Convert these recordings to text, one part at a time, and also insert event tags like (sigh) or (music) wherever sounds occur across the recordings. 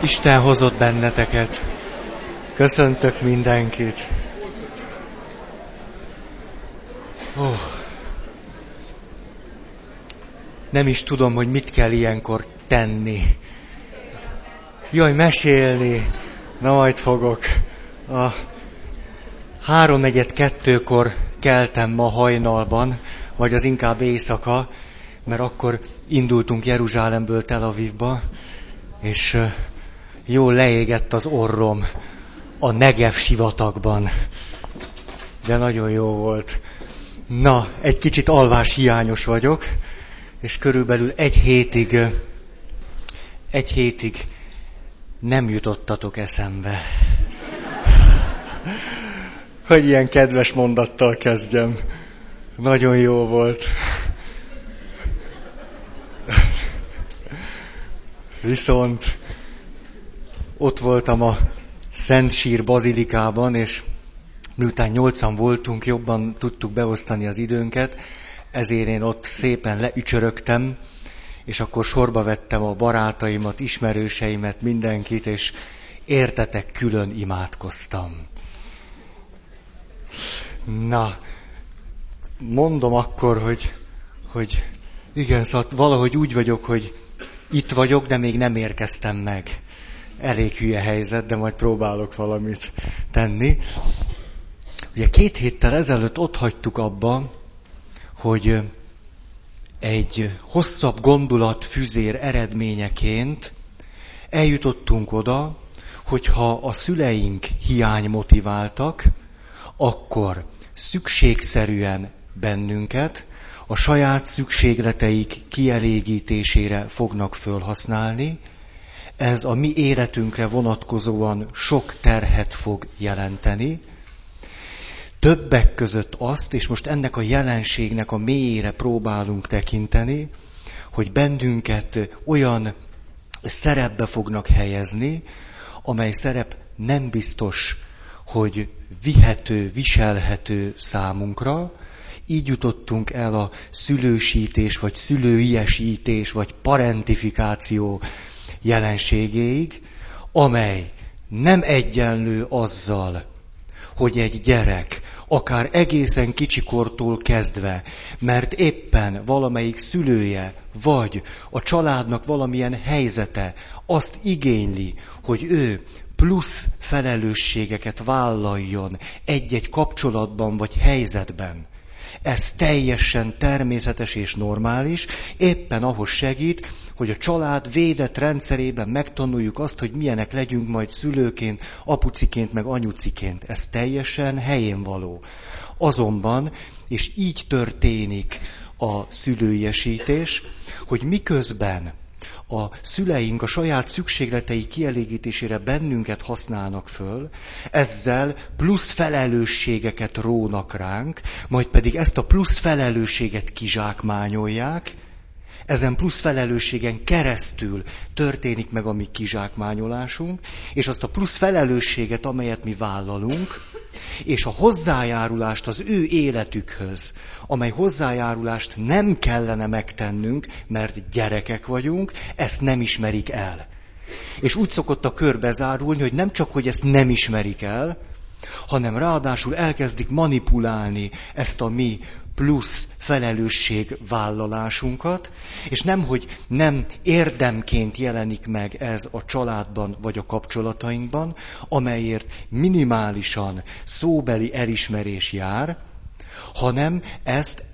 Isten hozott benneteket. Köszöntök mindenkit. Oh. Nem is tudom, hogy mit kell ilyenkor tenni. Jaj, mesélni. Na, majd fogok. A háromnegyed kettőkor keltem ma hajnalban, vagy az inkább éjszaka, mert akkor indultunk Jeruzsálemből Tel Avivba, és jól leégett az orrom a Negev sivatagban. De nagyon jó volt. Na, egy kicsit alvás hiányos vagyok, és körülbelül egy hétig, egy hétig nem jutottatok eszembe. Hogy ilyen kedves mondattal kezdjem. Nagyon jó volt. Viszont ott voltam a Szent Sír bazilikában, és miután nyolcan voltunk, jobban tudtuk beosztani az időnket, ezért én ott szépen leücsörögtem, és akkor sorba vettem a barátaimat, ismerőseimet, mindenkit, és értetek külön imádkoztam. Na, mondom akkor, hogy, hogy igen, szóval valahogy úgy vagyok, hogy itt vagyok, de még nem érkeztem meg. Elég hülye helyzet, de majd próbálok valamit tenni. Ugye két héttel ezelőtt ott hagytuk abba, hogy egy hosszabb gondolat füzér eredményeként eljutottunk oda, hogyha a szüleink hiány motiváltak, akkor szükségszerűen bennünket a saját szükségleteik kielégítésére fognak fölhasználni, ez a mi életünkre vonatkozóan sok terhet fog jelenteni, többek között azt, és most ennek a jelenségnek a mélyére próbálunk tekinteni, hogy bennünket olyan szerepbe fognak helyezni, amely szerep nem biztos, hogy vihető, viselhető számunkra, így jutottunk el a szülősítés, vagy szülőiesítés, vagy parentifikáció jelenségéig, amely nem egyenlő azzal, hogy egy gyerek, akár egészen kicsikortól kezdve, mert éppen valamelyik szülője, vagy a családnak valamilyen helyzete azt igényli, hogy ő plusz felelősségeket vállaljon egy-egy kapcsolatban vagy helyzetben, ez teljesen természetes és normális, éppen ahhoz segít, hogy a család védett rendszerében megtanuljuk azt, hogy milyenek legyünk majd szülőként, apuciként, meg anyuciként. Ez teljesen helyén való. Azonban, és így történik a szülőiesítés, hogy miközben a szüleink a saját szükségletei kielégítésére bennünket használnak föl, ezzel plusz felelősségeket rónak ránk, majd pedig ezt a plusz felelősséget kizsákmányolják, ezen plusz felelősségen keresztül történik meg a mi kizsákmányolásunk, és azt a plusz felelősséget, amelyet mi vállalunk, és a hozzájárulást az ő életükhöz, amely hozzájárulást nem kellene megtennünk, mert gyerekek vagyunk, ezt nem ismerik el. És úgy szokott a körbe zárulni, hogy nem csak, hogy ezt nem ismerik el, hanem ráadásul elkezdik manipulálni ezt a mi plusz felelősségvállalásunkat, és nem, hogy nem érdemként jelenik meg ez a családban vagy a kapcsolatainkban, amelyért minimálisan szóbeli elismerés jár, hanem ezt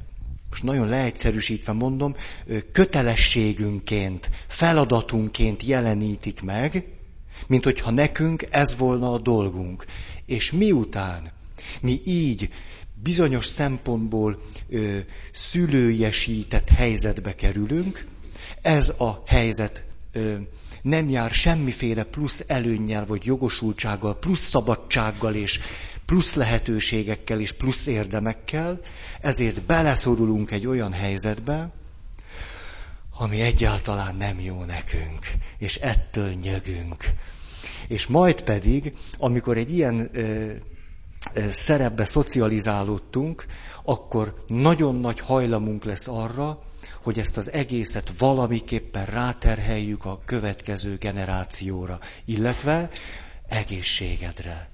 most nagyon leegyszerűsítve mondom, kötelességünként, feladatunként jelenítik meg, mint hogyha nekünk ez volna a dolgunk. És miután mi így bizonyos szempontból ö, szülőiesített helyzetbe kerülünk, ez a helyzet ö, nem jár semmiféle plusz előnnyel, vagy jogosultsággal, plusz szabadsággal és plusz lehetőségekkel és plusz érdemekkel, ezért beleszorulunk egy olyan helyzetbe, ami egyáltalán nem jó nekünk, és ettől nyögünk. És majd pedig, amikor egy ilyen ö, szerepbe szocializálódtunk, akkor nagyon nagy hajlamunk lesz arra, hogy ezt az egészet valamiképpen ráterheljük a következő generációra, illetve egészségedre.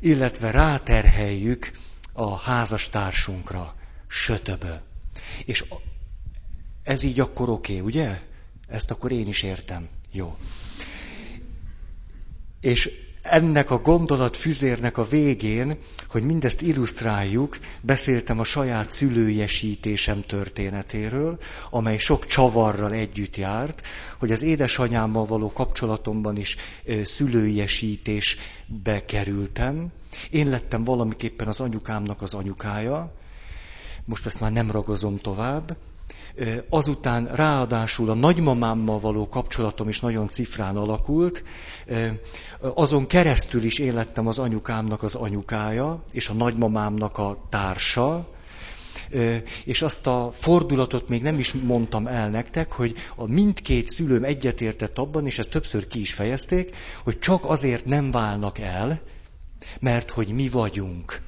Illetve ráterheljük a házastársunkra, sötöbö. És ez így akkor oké, okay, ugye? Ezt akkor én is értem. Jó. És ennek a gondolat füzérnek a végén, hogy mindezt illusztráljuk, beszéltem a saját szülőiesítésem történetéről, amely sok csavarral együtt járt, hogy az édesanyámmal való kapcsolatomban is szülőiesítésbe kerültem. Én lettem valamiképpen az anyukámnak az anyukája, most ezt már nem ragozom tovább, Azután ráadásul a nagymamámmal való kapcsolatom is nagyon cifrán alakult. Azon keresztül is én az anyukámnak az anyukája, és a nagymamámnak a társa. És azt a fordulatot még nem is mondtam el nektek, hogy a mindkét szülőm egyetértett abban, és ezt többször ki is fejezték, hogy csak azért nem válnak el, mert hogy mi vagyunk.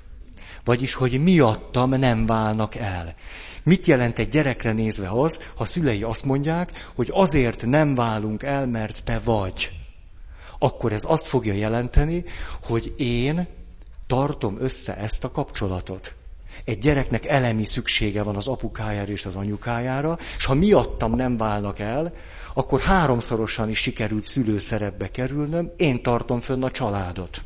Vagyis, hogy miattam nem válnak el. Mit jelent egy gyerekre nézve az, ha szülei azt mondják, hogy azért nem válunk el, mert te vagy. Akkor ez azt fogja jelenteni, hogy én tartom össze ezt a kapcsolatot. Egy gyereknek elemi szüksége van az apukájára és az anyukájára, és ha miattam nem válnak el, akkor háromszorosan is sikerült szülőszerepbe kerülnöm, én tartom fönn a családot.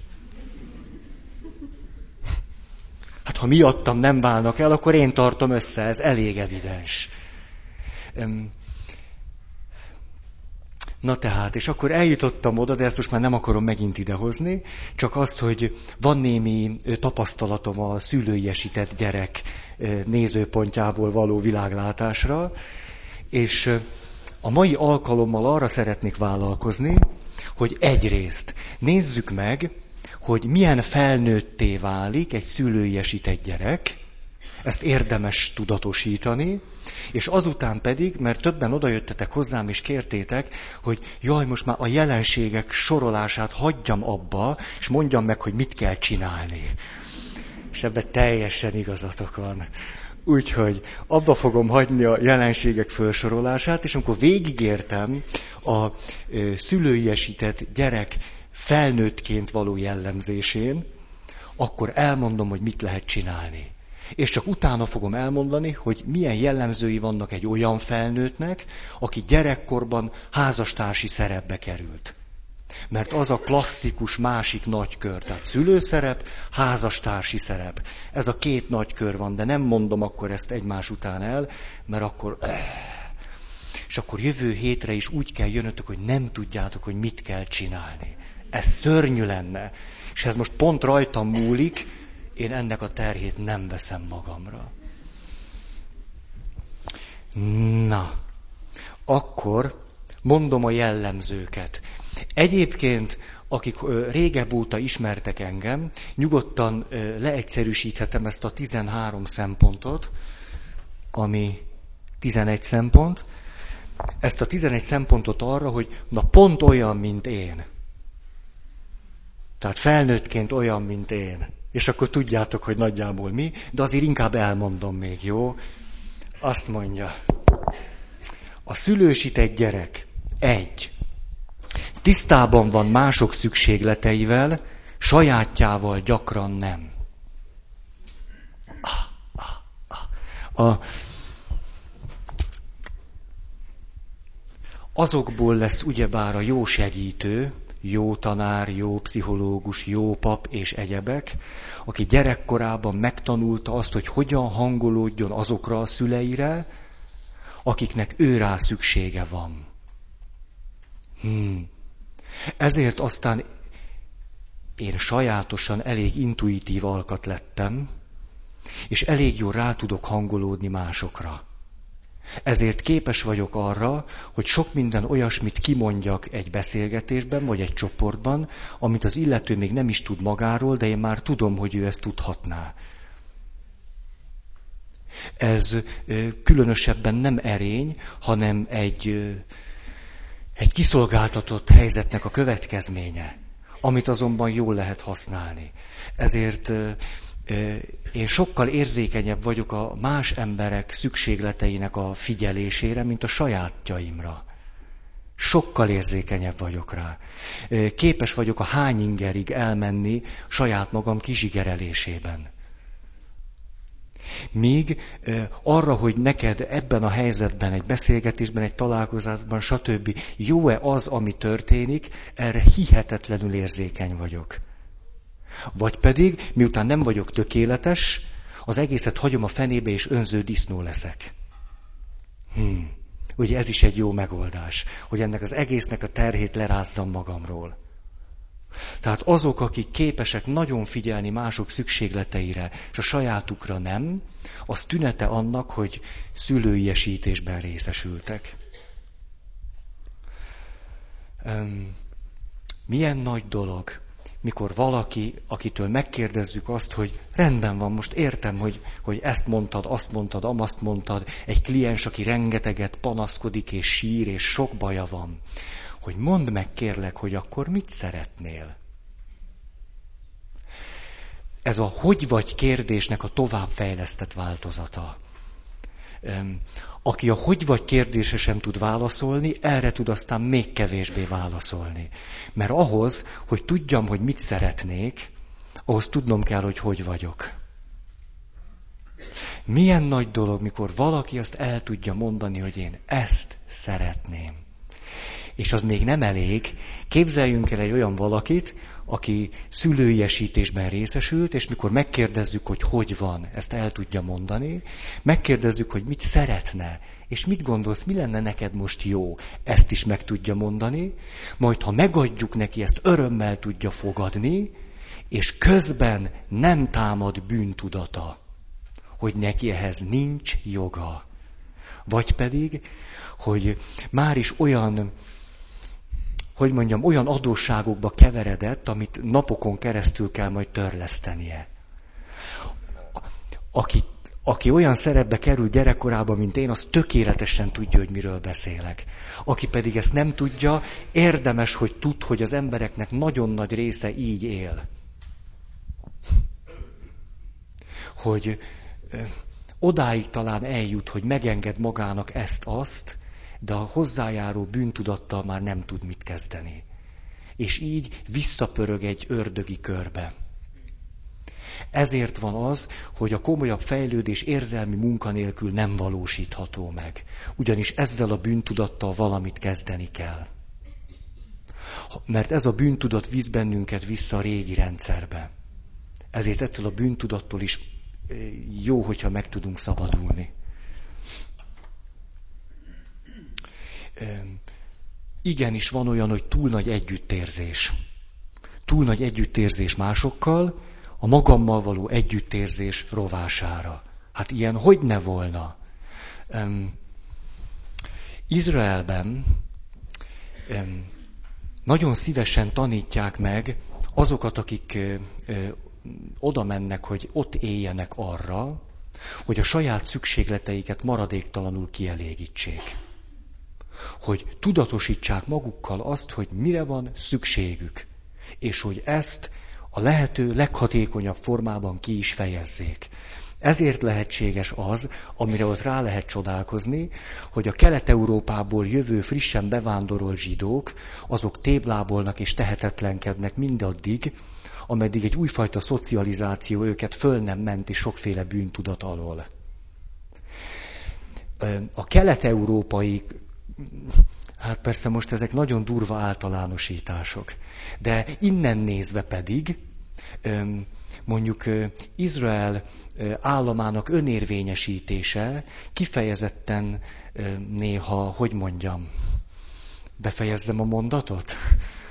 Hát ha miattam nem válnak el, akkor én tartom össze, ez elég evidens. Na tehát, és akkor eljutottam oda, de ezt most már nem akarom megint idehozni, csak azt, hogy van némi tapasztalatom a szülőiesített gyerek nézőpontjából való világlátásra, és a mai alkalommal arra szeretnék vállalkozni, hogy egyrészt nézzük meg, hogy milyen felnőtté válik egy szülőiesített gyerek, ezt érdemes tudatosítani, és azután pedig, mert többen odajöttetek hozzám és kértétek, hogy jaj, most már a jelenségek sorolását hagyjam abba, és mondjam meg, hogy mit kell csinálni. És ebben teljesen igazatok van. Úgyhogy abba fogom hagyni a jelenségek felsorolását, és amikor végigértem a szülőiesített gyerek felnőttként való jellemzésén, akkor elmondom, hogy mit lehet csinálni. És csak utána fogom elmondani, hogy milyen jellemzői vannak egy olyan felnőttnek, aki gyerekkorban házastársi szerepbe került. Mert az a klasszikus másik nagy kör, tehát szülőszerep, házastársi szerep. Ez a két nagy kör van, de nem mondom akkor ezt egymás után el, mert akkor... És akkor jövő hétre is úgy kell jönnötök, hogy nem tudjátok, hogy mit kell csinálni. Ez szörnyű lenne. És ez most pont rajtam múlik, én ennek a terhét nem veszem magamra. Na, akkor mondom a jellemzőket. Egyébként, akik régebb óta ismertek engem, nyugodtan leegyszerűsíthetem ezt a 13 szempontot, ami 11 szempont, ezt a 11 szempontot arra, hogy na pont olyan, mint én. Tehát felnőttként olyan, mint én. És akkor tudjátok, hogy nagyjából mi, de azért inkább elmondom még, jó? Azt mondja, a szülősített gyerek egy. Tisztában van mások szükségleteivel, sajátjával gyakran nem. A, azokból lesz ugyebár a jó segítő, jó tanár, jó pszichológus, jó pap és egyebek, aki gyerekkorában megtanulta azt, hogy hogyan hangolódjon azokra a szüleire, akiknek ő rá szüksége van. Hmm. Ezért aztán én sajátosan elég intuitív alkat lettem, és elég jól rá tudok hangolódni másokra. Ezért képes vagyok arra, hogy sok minden olyasmit kimondjak egy beszélgetésben, vagy egy csoportban, amit az illető még nem is tud magáról, de én már tudom, hogy ő ezt tudhatná. Ez különösebben nem erény, hanem egy, egy kiszolgáltatott helyzetnek a következménye, amit azonban jól lehet használni. Ezért én sokkal érzékenyebb vagyok a más emberek szükségleteinek a figyelésére, mint a sajátjaimra. Sokkal érzékenyebb vagyok rá. Képes vagyok a hány ingerig elmenni saját magam kizsigerelésében. Míg arra, hogy neked ebben a helyzetben, egy beszélgetésben, egy találkozásban, stb. jó-e az, ami történik, erre hihetetlenül érzékeny vagyok. Vagy pedig, miután nem vagyok tökéletes, az egészet hagyom a fenébe, és önző disznó leszek. Hmm. Ugye ez is egy jó megoldás, hogy ennek az egésznek a terhét lerázzam magamról. Tehát azok, akik képesek nagyon figyelni mások szükségleteire, és a sajátukra nem, az tünete annak, hogy szülői esítésben részesültek. Milyen nagy dolog, mikor valaki, akitől megkérdezzük azt, hogy rendben van, most értem, hogy, hogy ezt mondtad, azt mondtad, amazt mondtad, egy kliens, aki rengeteget panaszkodik és sír, és sok baja van, hogy mondd meg kérlek, hogy akkor mit szeretnél. Ez a hogy vagy kérdésnek a továbbfejlesztett változata. Aki a hogy vagy kérdése sem tud válaszolni, erre tud aztán még kevésbé válaszolni. Mert ahhoz, hogy tudjam, hogy mit szeretnék, ahhoz tudnom kell, hogy hogy vagyok. Milyen nagy dolog, mikor valaki azt el tudja mondani, hogy én ezt szeretném. És az még nem elég. Képzeljünk el egy olyan valakit, aki szülői esítésben részesült, és mikor megkérdezzük, hogy hogy van, ezt el tudja mondani, megkérdezzük, hogy mit szeretne, és mit gondolsz, mi lenne neked most jó, ezt is meg tudja mondani, majd ha megadjuk neki, ezt örömmel tudja fogadni, és közben nem támad bűntudata, hogy neki ehhez nincs joga. Vagy pedig, hogy már is olyan hogy mondjam, olyan adósságokba keveredett, amit napokon keresztül kell majd törlesztenie. Aki, aki olyan szerepbe kerül gyerekkorában, mint én, az tökéletesen tudja, hogy miről beszélek. Aki pedig ezt nem tudja, érdemes, hogy tud, hogy az embereknek nagyon nagy része így él. Hogy odáig talán eljut, hogy megenged magának ezt-azt, de a hozzájáró bűntudattal már nem tud mit kezdeni. És így visszapörög egy ördögi körbe. Ezért van az, hogy a komolyabb fejlődés érzelmi munkanélkül nem valósítható meg. Ugyanis ezzel a bűntudattal valamit kezdeni kell. Mert ez a bűntudat visz bennünket vissza a régi rendszerbe. Ezért ettől a bűntudattól is eh, jó, hogyha meg tudunk szabadulni. Igenis van olyan, hogy túl nagy együttérzés. Túl nagy együttérzés másokkal, a magammal való együttérzés rovására. Hát ilyen hogy ne volna? Um, Izraelben um, nagyon szívesen tanítják meg azokat, akik uh, oda mennek, hogy ott éljenek arra, hogy a saját szükségleteiket maradéktalanul kielégítsék hogy tudatosítsák magukkal azt, hogy mire van szükségük, és hogy ezt a lehető leghatékonyabb formában ki is fejezzék. Ezért lehetséges az, amire ott rá lehet csodálkozni, hogy a Kelet-Európából jövő frissen bevándorolt zsidók, azok téblábolnak és tehetetlenkednek mindaddig, ameddig egy újfajta szocializáció őket föl nem menti sokféle bűntudat alól. A kelet-európai Hát persze most ezek nagyon durva általánosítások. De innen nézve pedig, mondjuk Izrael államának önérvényesítése kifejezetten néha, hogy mondjam, befejezzem a mondatot,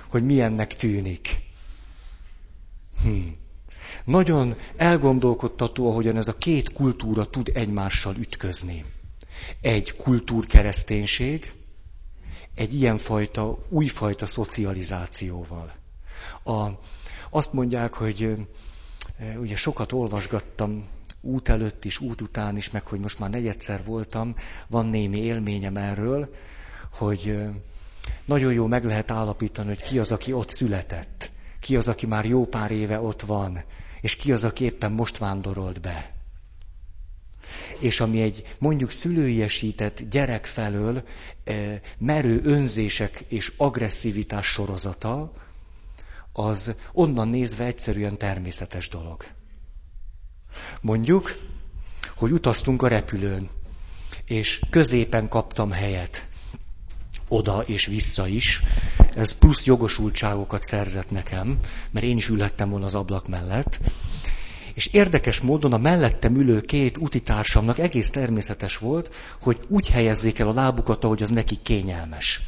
hogy milyennek tűnik. Hm. Nagyon elgondolkodtató, ahogyan ez a két kultúra tud egymással ütközni. Egy kultúrkereszténység, egy ilyenfajta, újfajta szocializációval. A, azt mondják, hogy ugye sokat olvasgattam út előtt is, út után is, meg hogy most már negyedszer voltam, van némi élményem erről, hogy nagyon jó meg lehet állapítani, hogy ki az, aki ott született, ki az, aki már jó pár éve ott van, és ki az, aki éppen most vándorolt be. És ami egy mondjuk szülőiesített gyerek felől e, merő önzések és agresszivitás sorozata, az onnan nézve egyszerűen természetes dolog. Mondjuk, hogy utaztunk a repülőn, és középen kaptam helyet oda és vissza is. Ez plusz jogosultságokat szerzett nekem, mert én is ülhettem volna az ablak mellett. És érdekes módon a mellettem ülő két utitársamnak egész természetes volt, hogy úgy helyezzék el a lábukat, ahogy az neki kényelmes.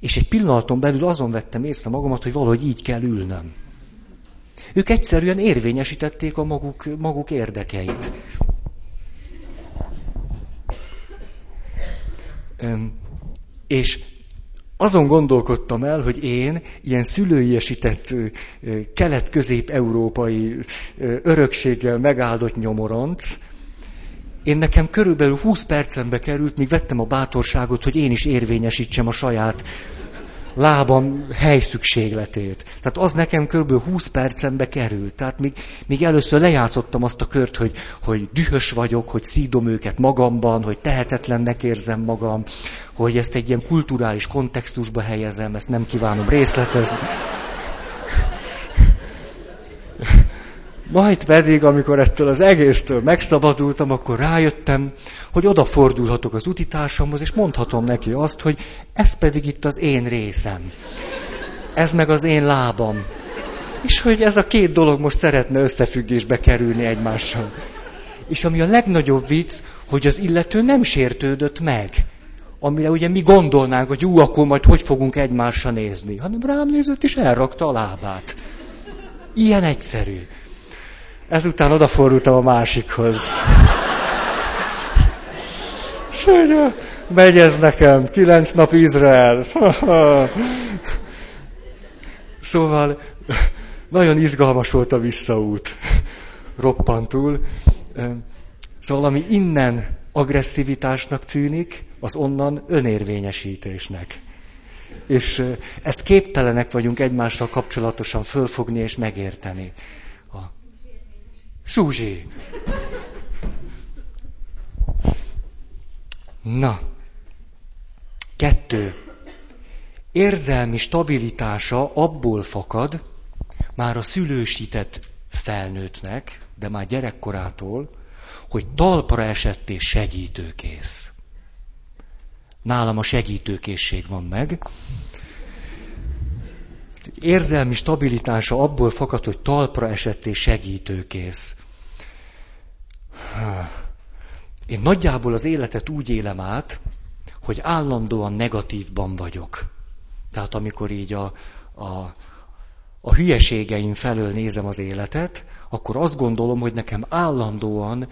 És egy pillanaton belül azon vettem észre magamat, hogy valahogy így kell ülnöm. Ők egyszerűen érvényesítették a maguk, maguk érdekeit. És azon gondolkodtam el, hogy én ilyen szülőiesített kelet-közép-európai örökséggel megáldott nyomoronc, én nekem körülbelül 20 percembe került, míg vettem a bátorságot, hogy én is érvényesítsem a saját lábam helyszükségletét. Tehát az nekem kb. 20 percembe került. Tehát még, még először lejátszottam azt a kört, hogy, hogy dühös vagyok, hogy szídom őket magamban, hogy tehetetlennek érzem magam, hogy ezt egy ilyen kulturális kontextusba helyezem, ezt nem kívánom részletezni. Majd pedig, amikor ettől az egésztől megszabadultam, akkor rájöttem, hogy odafordulhatok az utitársamhoz, és mondhatom neki azt, hogy ez pedig itt az én részem. Ez meg az én lábam. És hogy ez a két dolog most szeretne összefüggésbe kerülni egymással. És ami a legnagyobb vicc, hogy az illető nem sértődött meg. Amire ugye mi gondolnánk, hogy jó, akkor majd hogy fogunk egymásra nézni. Hanem rám nézett és elrakta a lábát. Ilyen egyszerű. Ezután odafordultam a másikhoz. És hogy megy ez nekem, kilenc nap Izrael. (laughs) szóval nagyon izgalmas volt a visszaút. Roppantul. Szóval ami innen agresszivitásnak tűnik, az onnan önérvényesítésnek. És ezt képtelenek vagyunk egymással kapcsolatosan fölfogni és megérteni. Zsuzsi. Na. Kettő. Érzelmi stabilitása abból fakad, már a szülősített felnőttnek, de már gyerekkorától, hogy talpra esett és segítőkész. Nálam a segítőkészség van meg. Érzelmi stabilitása abból fakad, hogy talpra esett és segítőkész. Én nagyjából az életet úgy élem át, hogy állandóan negatívban vagyok. Tehát amikor így a, a, a hülyeségeim felől nézem az életet, akkor azt gondolom, hogy nekem állandóan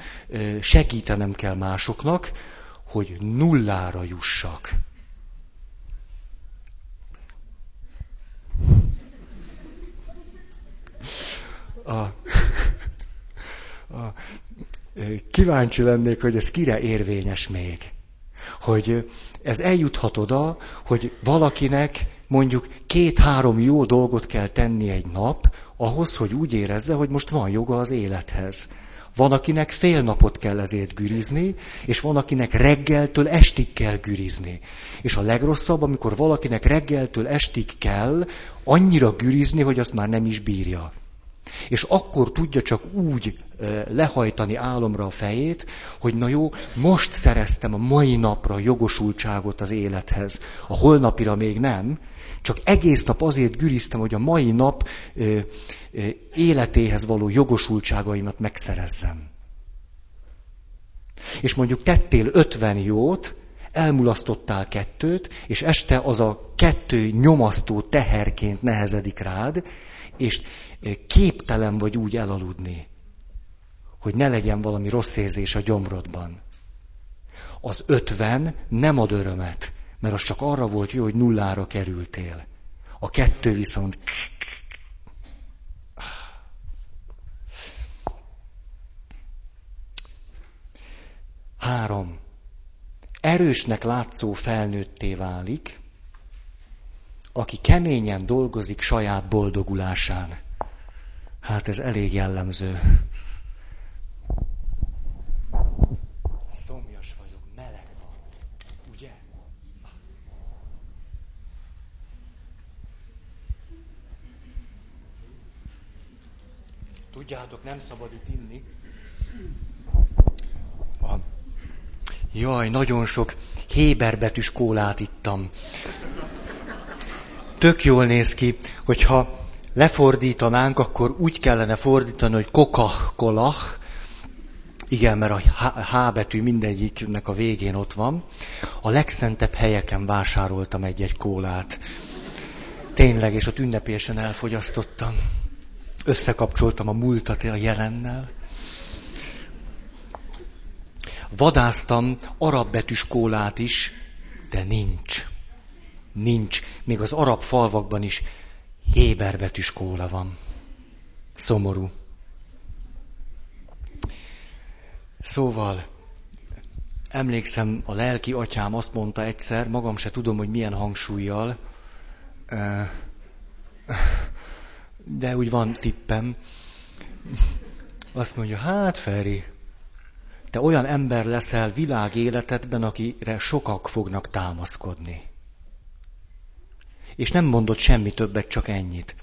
segítenem kell másoknak, hogy nullára jussak. A, a, kíváncsi lennék, hogy ez kire érvényes még. Hogy ez eljuthat oda, hogy valakinek mondjuk két-három jó dolgot kell tenni egy nap, ahhoz, hogy úgy érezze, hogy most van joga az élethez. Van, akinek fél napot kell ezért gürizni, és van, akinek reggeltől estig kell gürizni. És a legrosszabb, amikor valakinek reggeltől estig kell annyira gürizni, hogy azt már nem is bírja. És akkor tudja csak úgy lehajtani álomra a fejét, hogy na jó, most szereztem a mai napra jogosultságot az élethez. A holnapira még nem, csak egész nap azért güriztem, hogy a mai nap életéhez való jogosultságaimat megszerezzem. És mondjuk tettél ötven jót, elmulasztottál kettőt, és este az a kettő nyomasztó teherként nehezedik rád, és képtelen vagy úgy elaludni, hogy ne legyen valami rossz érzés a gyomrodban. Az ötven nem ad örömet, mert az csak arra volt jó, hogy nullára kerültél. A kettő viszont... Három. Erősnek látszó felnőtté válik, aki keményen dolgozik saját boldogulásán. Hát ez elég jellemző. Szomjas vagyok, meleg van. Ugye? Tudjátok, nem szabad itt inni. Jaj, nagyon sok héberbetűs kólát ittam. Tök jól néz ki, hogyha lefordítanánk, akkor úgy kellene fordítani, hogy kokach, kolach. Igen, mert a H betű mindegyiknek a végén ott van. A legszentebb helyeken vásároltam egy-egy kólát. Tényleg, és ott ünnepélyesen elfogyasztottam. Összekapcsoltam a múltat a jelennel. Vadáztam arab betűs kólát is, de nincs. Nincs. Még az arab falvakban is Héber betűs kóla van. Szomorú. Szóval, emlékszem, a lelki atyám azt mondta egyszer, magam se tudom, hogy milyen hangsúlyjal, de úgy van tippem. Azt mondja, hát Feri, te olyan ember leszel világ életedben, akire sokak fognak támaszkodni. És nem mondott semmi többet, csak ennyit.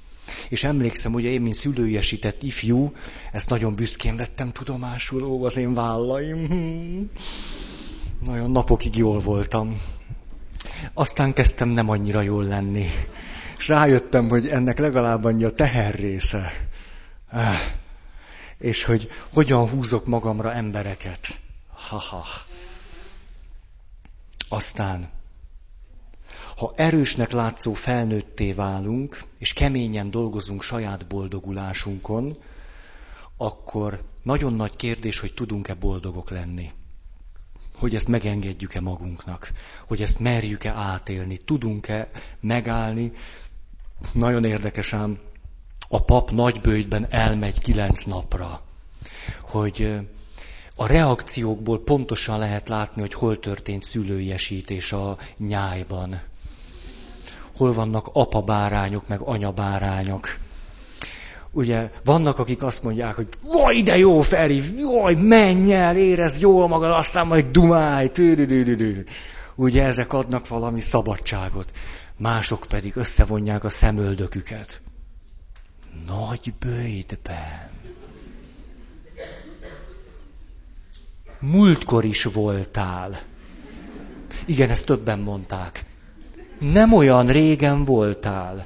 És emlékszem, ugye én, mint szülőiesített ifjú, ezt nagyon büszkén vettem tudomásul, ó, az én vállaim. (laughs) Nagyon napokig jól voltam. Aztán kezdtem nem annyira jól lenni. És rájöttem, hogy ennek legalább annyi a teher része. És hogy hogyan húzok magamra embereket. Ha-ha. Aztán ha erősnek látszó felnőtté válunk, és keményen dolgozunk saját boldogulásunkon, akkor nagyon nagy kérdés, hogy tudunk-e boldogok lenni. Hogy ezt megengedjük-e magunknak. Hogy ezt merjük-e átélni. Tudunk-e megállni. Nagyon érdekes ám, a pap nagybőjtben elmegy kilenc napra. Hogy a reakciókból pontosan lehet látni, hogy hol történt szülőiesítés a nyájban hol vannak apabárányok, meg anyabárányok. Ugye vannak, akik azt mondják, hogy vaj, de jó, Feri, jaj, menj el, érezd jól magad, aztán majd dumálj, tűrűdűdűdű. Ugye ezek adnak valami szabadságot. Mások pedig összevonják a szemöldöküket. Nagy bőjtben. Múltkor is voltál. Igen, ezt többen mondták nem olyan régen voltál.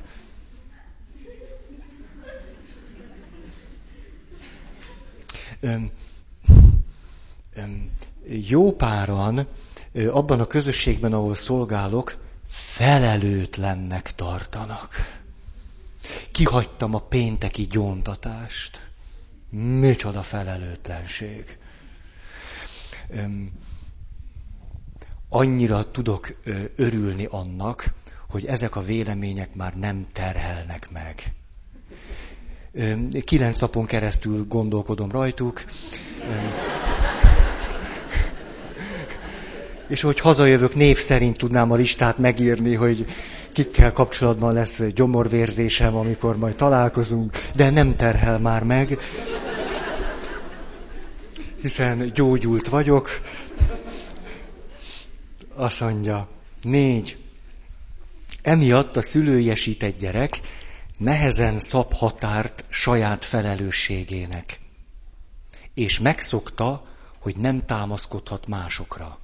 Öm, öm, jó páran abban a közösségben, ahol szolgálok, felelőtlennek tartanak. Kihagytam a pénteki gyóntatást. Micsoda felelőtlenség. Öm, annyira tudok örülni annak, hogy ezek a vélemények már nem terhelnek meg. Kilenc napon keresztül gondolkodom rajtuk. És hogy hazajövök, név szerint tudnám a listát megírni, hogy kikkel kapcsolatban lesz gyomorvérzésem, amikor majd találkozunk, de nem terhel már meg, hiszen gyógyult vagyok, azt mondja, négy. Emiatt a szülőiesített gyerek nehezen szab határt saját felelősségének. És megszokta, hogy nem támaszkodhat másokra.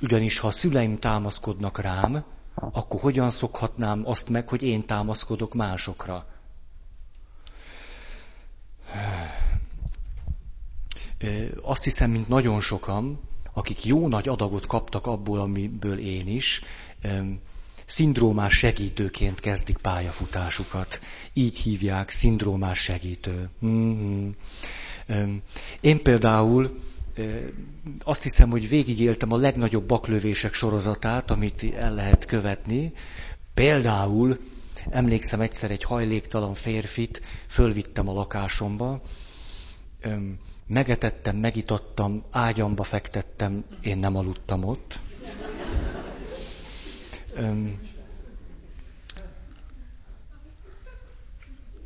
Ugyanis ha a szüleim támaszkodnak rám, akkor hogyan szokhatnám azt meg, hogy én támaszkodok másokra? Azt hiszem, mint nagyon sokan, akik jó nagy adagot kaptak abból, amiből én is, szindrómás segítőként kezdik pályafutásukat. Így hívják, szindrómás segítő. Mm-hmm. Én például azt hiszem, hogy végigéltem a legnagyobb baklövések sorozatát, amit el lehet követni. Például emlékszem egyszer egy hajléktalan férfit, fölvittem a lakásomba, megetettem, megitattam, ágyamba fektettem, én nem aludtam ott.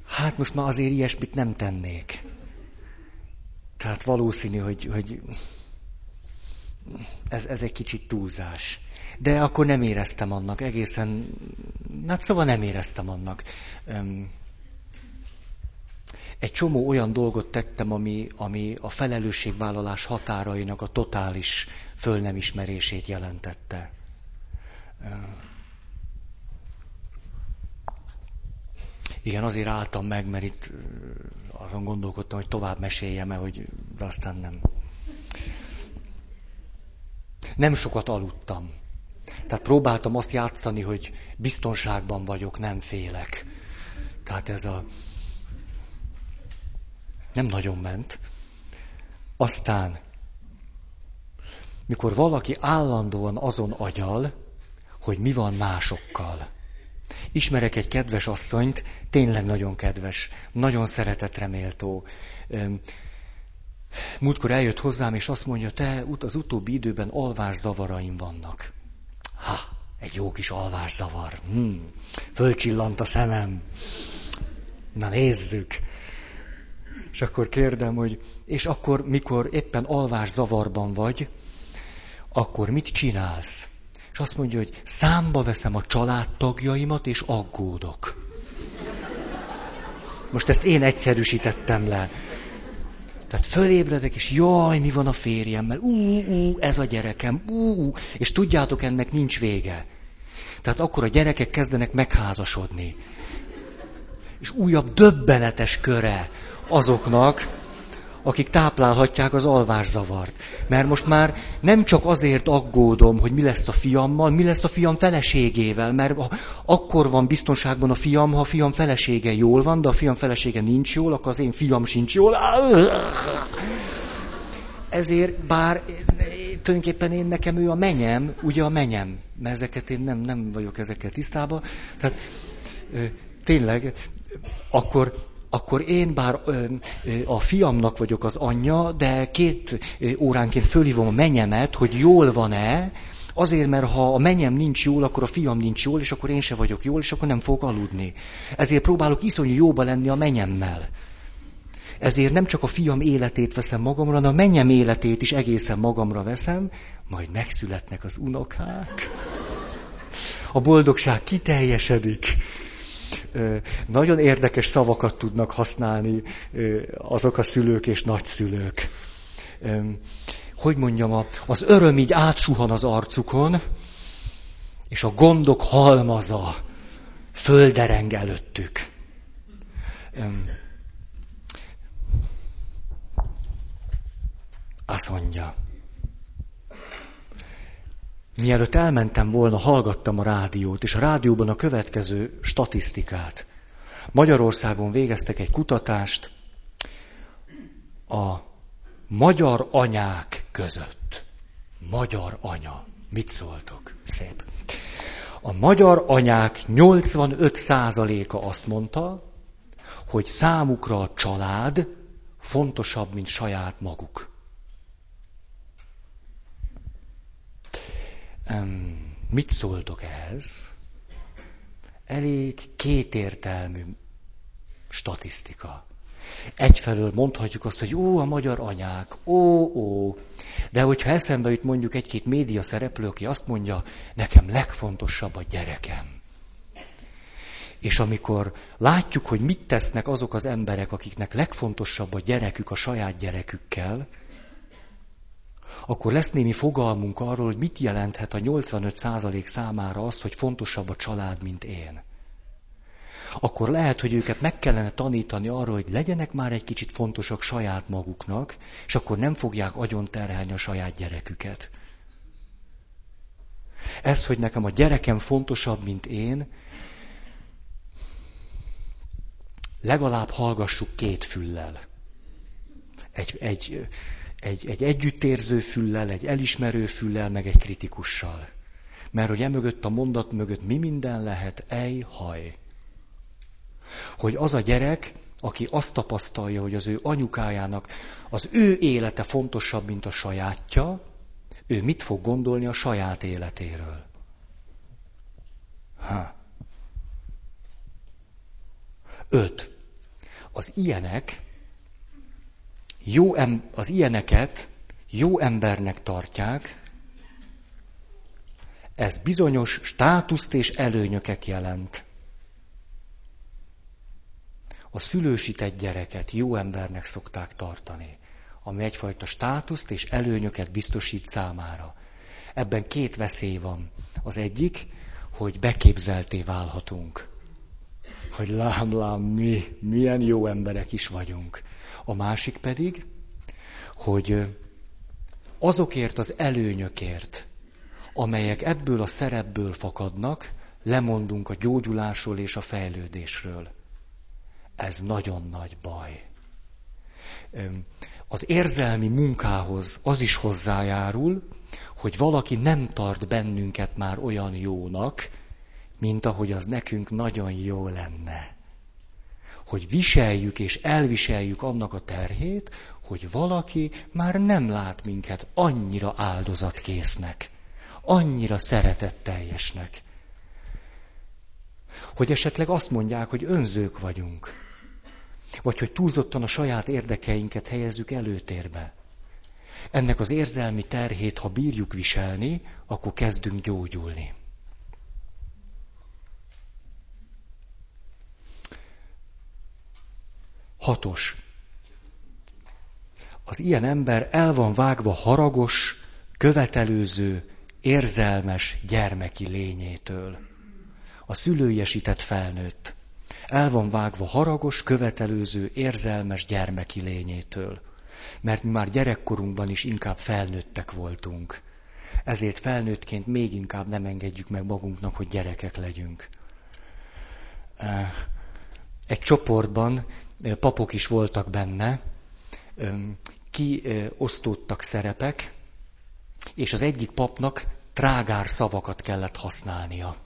Hát hát most már azért ilyesmit nem tennék. Tehát valószínű, hogy, hogy ez, ez egy kicsit túlzás. De akkor nem éreztem annak egészen, hát szóval nem éreztem annak. Egy csomó olyan dolgot tettem, ami, ami a felelősségvállalás határainak a totális fölnemismerését jelentette. Igen, azért álltam meg, mert itt azon gondolkodtam, hogy tovább meséljem -e, hogy de aztán nem. Nem sokat aludtam. Tehát próbáltam azt játszani, hogy biztonságban vagyok, nem félek. Tehát ez a... Nem nagyon ment. Aztán, mikor valaki állandóan azon agyal, hogy mi van másokkal. Ismerek egy kedves asszonyt, tényleg nagyon kedves, nagyon szeretetreméltó. Múltkor eljött hozzám, és azt mondja, te az utóbbi időben alvászavaraim vannak. Ha, egy jó kis alvászavar. Hmm, fölcsillant a szemem. Na nézzük. És akkor kérdem, hogy és akkor, mikor éppen alvás zavarban vagy, akkor mit csinálsz? És azt mondja, hogy számba veszem a családtagjaimat, és aggódok. Most ezt én egyszerűsítettem le. Tehát fölébredek, és jaj, mi van a férjemmel, ú, ú, ez a gyerekem, ú, és tudjátok, ennek nincs vége. Tehát akkor a gyerekek kezdenek megházasodni. És újabb döbbenetes köre azoknak, akik táplálhatják az alvászavart. Mert most már nem csak azért aggódom, hogy mi lesz a fiammal, mi lesz a fiam feleségével, mert akkor van biztonságban a fiam, ha a fiam felesége jól van, de a fiam felesége nincs jól, akkor az én fiam sincs jól. Ezért, bár tulajdonképpen én nekem ő a menyem, ugye a menyem, mert ezeket én nem, nem vagyok ezekkel tisztában. Tehát tényleg, akkor akkor én bár a fiamnak vagyok az anyja, de két óránként fölhívom a menyemet, hogy jól van-e, azért, mert ha a menyem nincs jól, akkor a fiam nincs jól, és akkor én se vagyok jól, és akkor nem fogok aludni. Ezért próbálok iszonyú jóba lenni a menyemmel. Ezért nem csak a fiam életét veszem magamra, hanem a menyem életét is egészen magamra veszem, majd megszületnek az unokák. A boldogság kiteljesedik nagyon érdekes szavakat tudnak használni azok a szülők és nagyszülők. Hogy mondjam, az öröm így átsuhan az arcukon, és a gondok halmaza földereng előttük. Azt mondja, Mielőtt elmentem volna, hallgattam a rádiót, és a rádióban a következő statisztikát. Magyarországon végeztek egy kutatást a magyar anyák között. Magyar anya. Mit szóltok? Szép. A magyar anyák 85%-a azt mondta, hogy számukra a család fontosabb, mint saját maguk. Mit szóltok ehhez? Elég kétértelmű statisztika. Egyfelől mondhatjuk azt, hogy ó, a magyar anyák, ó, ó. De hogyha eszembe jut mondjuk egy-két média szereplő, aki azt mondja, nekem legfontosabb a gyerekem. És amikor látjuk, hogy mit tesznek azok az emberek, akiknek legfontosabb a gyerekük a saját gyerekükkel, akkor lesz némi fogalmunk arról, hogy mit jelenthet a 85% számára az, hogy fontosabb a család, mint én. Akkor lehet, hogy őket meg kellene tanítani arról, hogy legyenek már egy kicsit fontosak saját maguknak, és akkor nem fogják agyon terhelni a saját gyereküket. Ez, hogy nekem a gyerekem fontosabb, mint én, legalább hallgassuk két füllel. Egy, egy, egy, egy együttérző füllel, egy elismerő füllel, meg egy kritikussal. Mert hogy emögött a mondat mögött mi minden lehet, ej, haj. Hogy az a gyerek, aki azt tapasztalja, hogy az ő anyukájának az ő élete fontosabb, mint a sajátja, ő mit fog gondolni a saját életéről? Ha. Öt. az ilyenek, jó em, az ilyeneket jó embernek tartják, ez bizonyos státuszt és előnyöket jelent. A szülősített gyereket jó embernek szokták tartani, ami egyfajta státuszt és előnyöket biztosít számára. Ebben két veszély van. Az egyik, hogy beképzelté válhatunk. Hogy lám, lám, mi, milyen jó emberek is vagyunk. A másik pedig, hogy azokért az előnyökért, amelyek ebből a szerepből fakadnak, lemondunk a gyógyulásról és a fejlődésről. Ez nagyon nagy baj. Az érzelmi munkához az is hozzájárul, hogy valaki nem tart bennünket már olyan jónak, mint ahogy az nekünk nagyon jó lenne. Hogy viseljük és elviseljük annak a terhét, hogy valaki már nem lát minket annyira áldozatkésznek, annyira szeretetteljesnek. Hogy esetleg azt mondják, hogy önzők vagyunk, vagy hogy túlzottan a saját érdekeinket helyezzük előtérbe. Ennek az érzelmi terhét, ha bírjuk viselni, akkor kezdünk gyógyulni. Hatos. Az ilyen ember el van vágva haragos, követelőző, érzelmes gyermeki lényétől. A szülőiesített felnőtt. El van vágva haragos, követelőző, érzelmes gyermeki lényétől mert mi már gyerekkorunkban is inkább felnőttek voltunk. Ezért felnőttként még inkább nem engedjük meg magunknak, hogy gyerekek legyünk. Egy csoportban papok is voltak benne, kiosztódtak szerepek, és az egyik papnak trágár szavakat kellett használnia.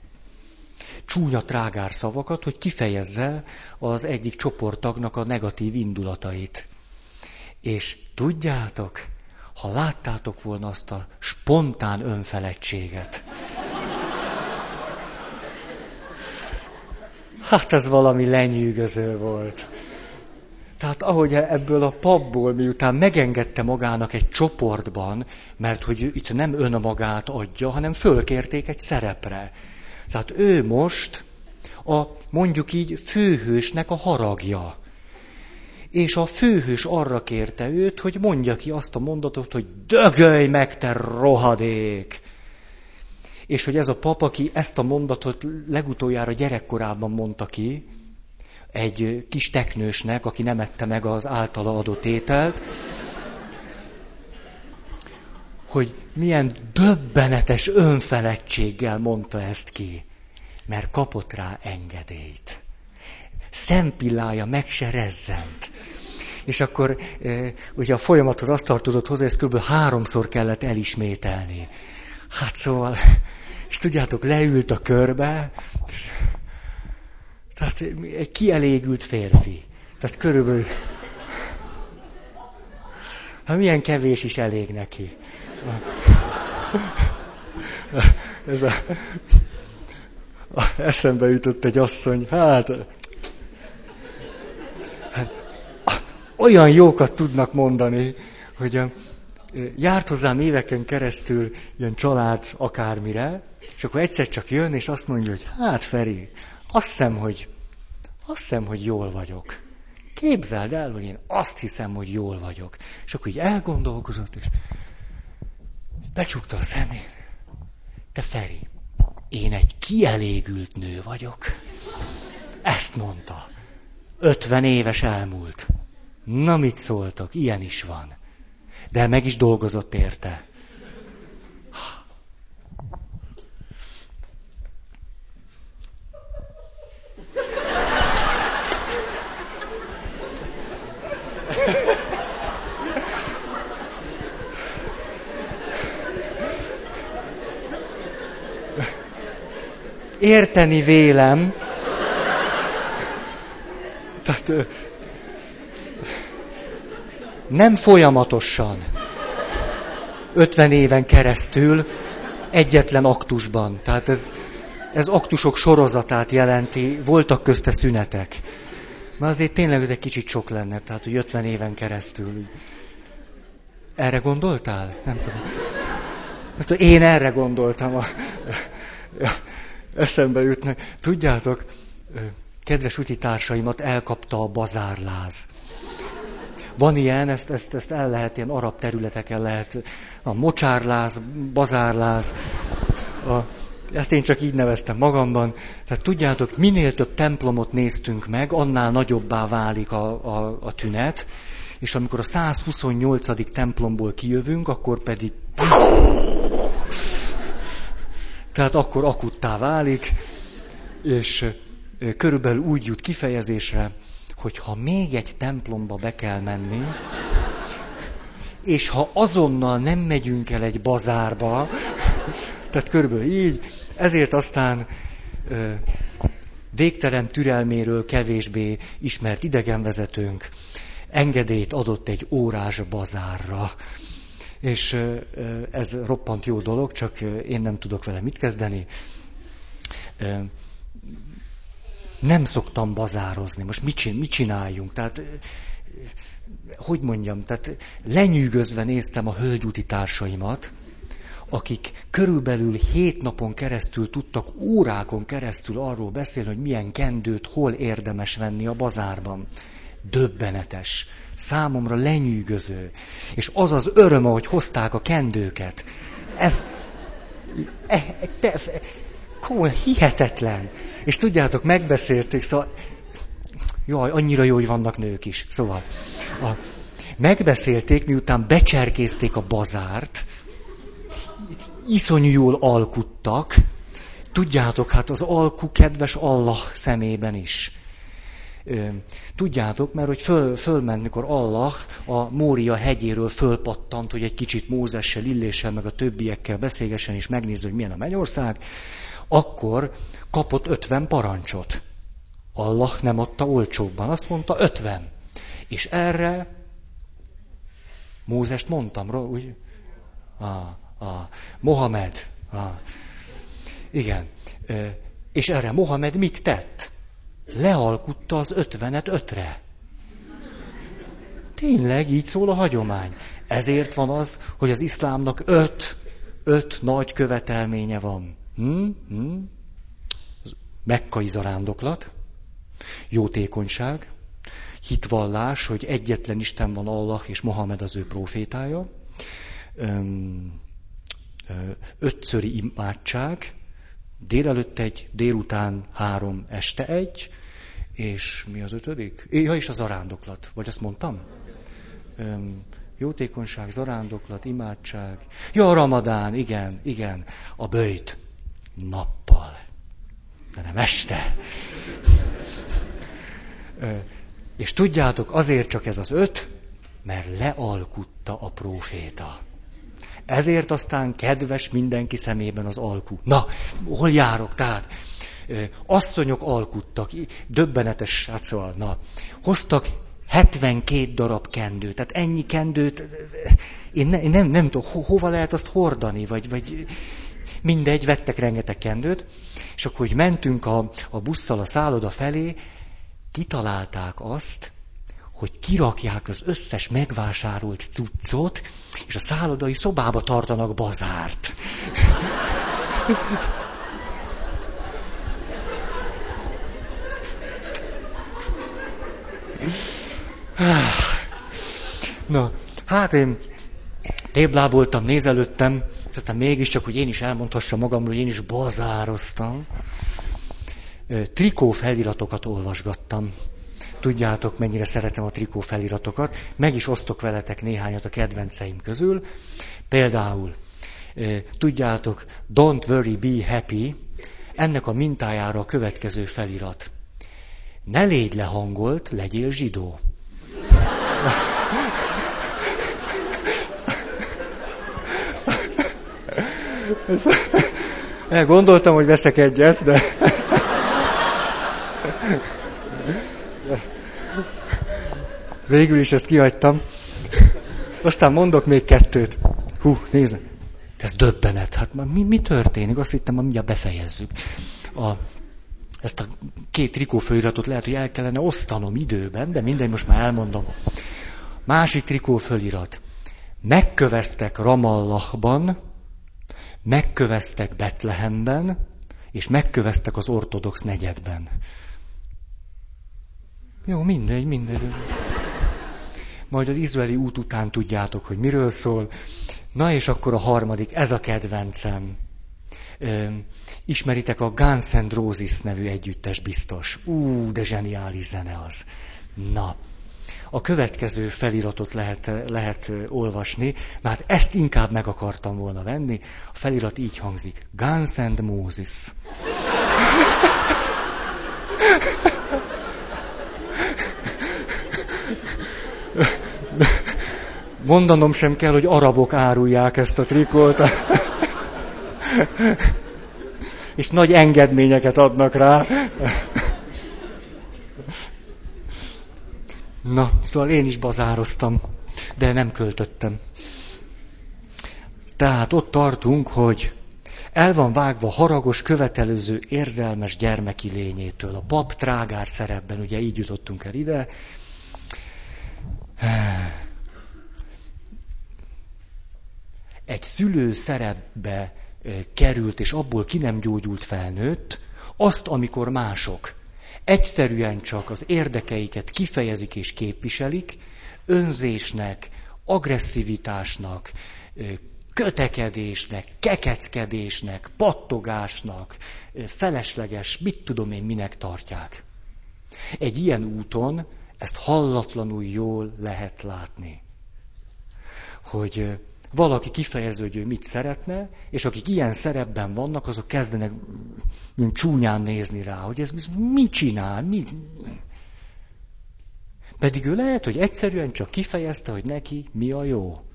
Csúnya trágár szavakat, hogy kifejezze az egyik csoporttagnak a negatív indulatait. És tudjátok, ha láttátok volna azt a spontán önfeledtséget, hát ez valami lenyűgöző volt. Tehát ahogy ebből a papból, miután megengedte magának egy csoportban, mert hogy itt nem önmagát adja, hanem fölkérték egy szerepre. Tehát ő most a mondjuk így főhősnek a haragja és a főhős arra kérte őt, hogy mondja ki azt a mondatot, hogy dögölj meg, te rohadék! És hogy ez a pap, aki ezt a mondatot legutoljára gyerekkorában mondta ki, egy kis teknősnek, aki nem ette meg az általa adott ételt, hogy milyen döbbenetes önfeledtséggel mondta ezt ki, mert kapott rá engedélyt szempillája meg se rezzent. És akkor ugye a folyamathoz azt tartozott hozzá, ezt kb. háromszor kellett elismételni. Hát szóval, és tudjátok, leült a körbe, és, tehát egy kielégült férfi. Tehát körülbelül, hát milyen kevés is elég neki. Ez a, a, eszembe jutott egy asszony, hát olyan jókat tudnak mondani, hogy járt hozzám éveken keresztül ilyen család akármire, és akkor egyszer csak jön, és azt mondja, hogy hát Feri, azt hiszem, hogy, azt hiszem, hogy jól vagyok. Képzeld el, hogy én azt hiszem, hogy jól vagyok. És akkor így elgondolkozott, és becsukta a szemét. Te Feri, én egy kielégült nő vagyok. Ezt mondta. Ötven éves elmúlt. Na mit szóltok, ilyen is van. De meg is dolgozott érte. Érteni vélem, tehát nem folyamatosan, 50 éven keresztül, egyetlen aktusban. Tehát ez, ez aktusok sorozatát jelenti, voltak közte szünetek. Már azért tényleg ez egy kicsit sok lenne, tehát hogy 50 éven keresztül. Erre gondoltál? Nem tudom. Hát én erre gondoltam. A... Eszembe jutnak. Tudjátok, kedves utitársaimat elkapta a bazárláz. Van ilyen, ezt, ezt, ezt el lehet, ilyen arab területeken lehet, a mocsárláz, bazárláz, a, ezt én csak így neveztem magamban. Tehát tudjátok, minél több templomot néztünk meg, annál nagyobbá válik a, a, a tünet, és amikor a 128. templomból kijövünk, akkor pedig tehát akkor akuttá válik, és körülbelül úgy jut kifejezésre, hogy ha még egy templomba be kell menni, és ha azonnal nem megyünk el egy bazárba, tehát körülbelül így, ezért aztán végtelen türelméről kevésbé ismert idegenvezetőnk engedélyt adott egy órás bazárra. És ez roppant jó dolog, csak én nem tudok vele mit kezdeni. Nem szoktam bazározni. Most mit, csináljunk? Tehát, hogy mondjam, tehát lenyűgözve néztem a hölgyúti társaimat, akik körülbelül hét napon keresztül tudtak órákon keresztül arról beszélni, hogy milyen kendőt hol érdemes venni a bazárban. Döbbenetes, számomra lenyűgöző. És az az öröm, ahogy hozták a kendőket. Ez, e, e, te, komoly, hihetetlen. És tudjátok, megbeszélték, szóval, jaj, annyira jó, hogy vannak nők is. Szóval, a, megbeszélték, miután becserkézték a bazárt, iszonyú jól alkuttak, tudjátok, hát az alku kedves Allah szemében is. Tudjátok, mert hogy föl, fölment, mikor Allah a Mória hegyéről fölpattant, hogy egy kicsit Mózessel, Illéssel, meg a többiekkel beszélgessen és megnézze, hogy milyen a mennyország, akkor kapott 50 parancsot. Allah nem adta olcsóbban, azt mondta 50. És erre Mózest mondtam, úgy? A, a, Mohamed. A, igen. És erre Mohamed mit tett? Lealkutta az ötvenet ötre. Tényleg így szól a hagyomány. Ezért van az, hogy az iszlámnak öt, öt nagy követelménye van. Hm? Hm? Mekkai zarándoklat, jótékonyság, hitvallás, hogy egyetlen Isten van Allah és Mohamed az ő profétája, ötszöri imádság, Délelőtt egy, délután három, este egy, és mi az ötödik? Ja, és a zarándoklat. Vagy azt mondtam? Öm, jótékonyság, zarándoklat, imádság. Ja, a ramadán, igen, igen. A bőjt nappal. De nem este. Ö, és tudjátok, azért csak ez az öt, mert lealkutta a próféta. Ezért aztán kedves mindenki szemében az alkú. Na, hol járok? Tehát, asszonyok alkuttak, döbbenetes, szóval, na, hoztak 72 darab kendőt, tehát ennyi kendőt, én, ne, én nem, nem tudom, ho, hova lehet azt hordani, vagy, vagy mindegy, vettek rengeteg kendőt, és akkor, hogy mentünk a, a busszal a szálloda felé, kitalálták azt, hogy kirakják az összes megvásárolt cuccot, és a szállodai szobába tartanak bazárt. Na, hát én tébláboltam, nézelődtem, és aztán mégiscsak, hogy én is elmondhassam magamról, hogy én is bazároztam. Trikó feliratokat olvasgattam. Tudjátok, mennyire szeretem a trikó feliratokat. Meg is osztok veletek néhányat a kedvenceim közül. Például, tudjátok, Don't worry, be happy. Ennek a mintájára a következő felirat. Ne légy lehangolt, legyél zsidó. (laughs) (laughs) Gondoltam, hogy veszek egyet, de... Végül is ezt kihagytam. Aztán mondok még kettőt. Hú, nézd, ez döbbenet. Hát mi, mi történik? Azt hittem, mindjárt befejezzük. A, ezt a két trikóföliratot lehet, hogy el kellene osztanom időben, de minden most már elmondom. Másik trikófölirat. Megköveztek Ramallahban, megköveztek Betlehemben, és megköveztek az ortodox negyedben. Jó, mindegy, mindegy. Majd az izraeli út után tudjátok, hogy miről szól. Na és akkor a harmadik, ez a kedvencem. Ismeritek a Guns N' Roses nevű együttes biztos. Ú, de zseniális zene az. Na, a következő feliratot lehet, lehet olvasni, mert hát ezt inkább meg akartam volna venni. A felirat így hangzik. Guns and Moses. Mondanom sem kell, hogy arabok árulják ezt a trikót. És nagy engedményeket adnak rá. Na, szóval én is bazároztam, de nem költöttem. Tehát ott tartunk, hogy el van vágva haragos, követelőző, érzelmes gyermeki lényétől. A pap trágár szerepben, ugye így jutottunk el ide. Egy szülő szerepbe került, és abból ki nem gyógyult felnőtt, azt, amikor mások egyszerűen csak az érdekeiket kifejezik és képviselik, önzésnek, agresszivitásnak, kötekedésnek, kekeckedésnek, pattogásnak, felesleges, mit tudom én, minek tartják. Egy ilyen úton ezt hallatlanul jól lehet látni. Hogy valaki kifejező, hogy ő mit szeretne, és akik ilyen szerepben vannak, azok kezdenek mint csúnyán nézni rá, hogy ez mit csinál, mi... Pedig ő lehet, hogy egyszerűen csak kifejezte, hogy neki mi a jó.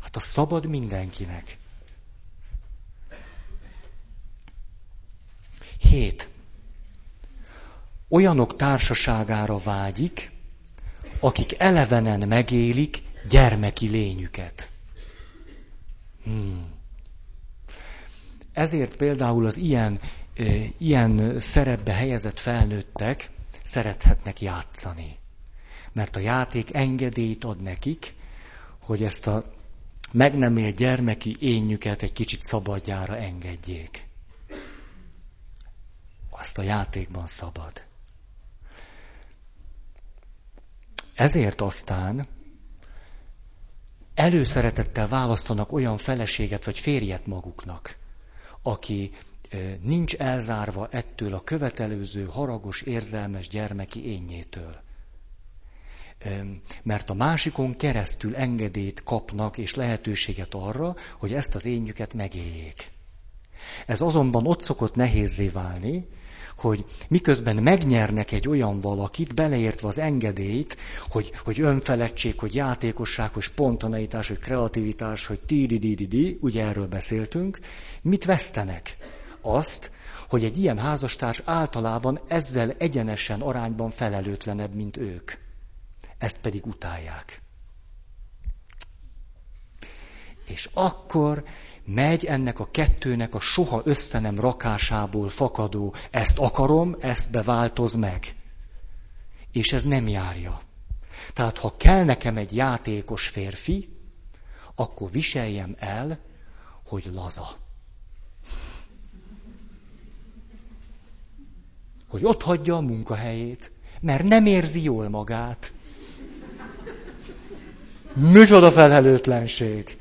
Hát a szabad mindenkinek. Hét. Olyanok társaságára vágyik, akik elevenen megélik gyermeki lényüket. Hmm. Ezért például az ilyen, ilyen szerepbe helyezett felnőttek szerethetnek játszani. Mert a játék engedélyt ad nekik, hogy ezt a meg nem él gyermeki énjüket egy kicsit szabadjára engedjék. Azt a játékban szabad. Ezért aztán előszeretettel választanak olyan feleséget vagy férjet maguknak, aki nincs elzárva ettől a követelőző, haragos, érzelmes gyermeki énjétől. Mert a másikon keresztül engedélyt kapnak és lehetőséget arra, hogy ezt az énjüket megéljék. Ez azonban ott szokott nehézé válni, hogy miközben megnyernek egy olyan valakit, beleértve az engedélyt, hogy, hogy önfeledtség, hogy játékosság, hogy spontaneitás, hogy kreativitás, hogy ti ugye erről beszéltünk, mit vesztenek? Azt, hogy egy ilyen házastárs általában ezzel egyenesen arányban felelőtlenebb, mint ők. Ezt pedig utálják. És akkor megy ennek a kettőnek a soha össze nem rakásából fakadó, ezt akarom, ezt beváltoz meg. És ez nem járja. Tehát ha kell nekem egy játékos férfi, akkor viseljem el, hogy laza. Hogy ott hagyja a munkahelyét, mert nem érzi jól magát. Micsoda felelőtlenség.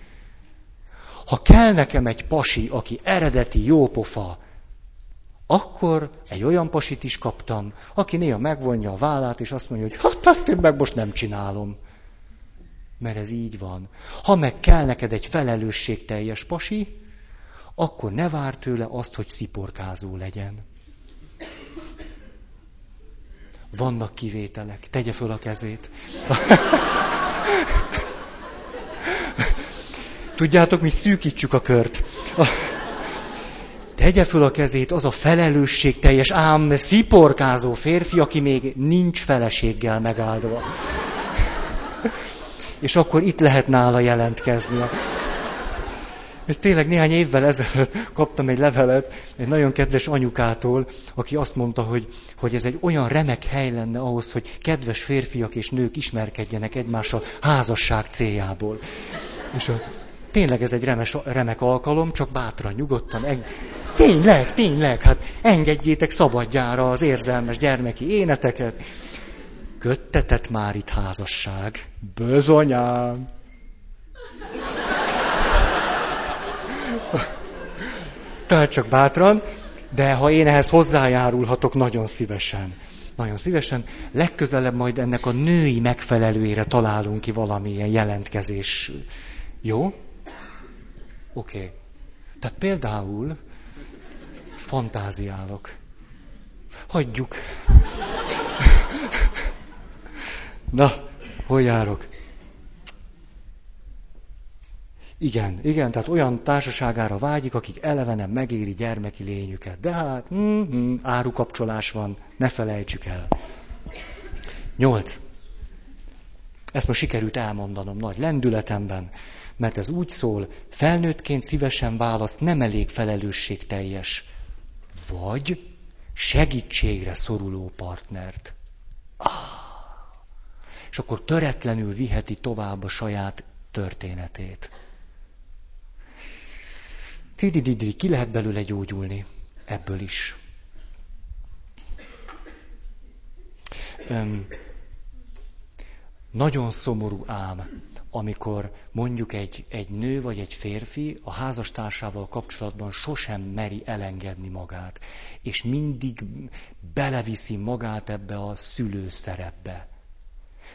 Ha kell nekem egy pasi, aki eredeti jópofa, akkor egy olyan pasit is kaptam, aki néha megvonja a vállát, és azt mondja, hogy hát azt én meg most nem csinálom. Mert ez így van. Ha meg kell neked egy felelősségteljes pasi, akkor ne vár tőle azt, hogy sziporkázó legyen. Vannak kivételek. Tegye föl a kezét. Tudjátok, mi szűkítsük a kört. Tegye föl a kezét az a felelősségteljes, ám sziporkázó férfi, aki még nincs feleséggel megáldva. És akkor itt lehet nála jelentkezni. Tényleg néhány évvel ezelőtt kaptam egy levelet egy nagyon kedves anyukától, aki azt mondta, hogy, hogy ez egy olyan remek hely lenne ahhoz, hogy kedves férfiak és nők ismerkedjenek egymással házasság céljából. És a, tényleg ez egy remes, remek alkalom, csak bátran, nyugodtan. Eng... Tényleg, tényleg, hát engedjétek szabadjára az érzelmes gyermeki éneteket. Köttetett már itt házasság. Bözonyám! Tehát csak bátran, de ha én ehhez hozzájárulhatok, nagyon szívesen. Nagyon szívesen. Legközelebb majd ennek a női megfelelőjére találunk ki valamilyen jelentkezés. Jó? Oké. Okay. Tehát például fantáziálok. Hagyjuk. Na, hol járok? Igen, igen, tehát olyan társaságára vágyik, akik elevenen megéri gyermeki lényüket. De hát, mm-hmm, árukapcsolás van, ne felejtsük el. Nyolc. Ezt most sikerült elmondanom nagy lendületemben, mert ez úgy szól, felnőttként szívesen válasz, nem elég felelősségteljes. Vagy segítségre szoruló partnert. Ah. És akkor töretlenül viheti tovább a saját történetét. Tidididri, ki lehet belőle gyógyulni ebből is. Öm, nagyon szomorú ám, amikor mondjuk egy, egy nő vagy egy férfi a házastársával kapcsolatban sosem meri elengedni magát, és mindig beleviszi magát ebbe a szülőszerepbe.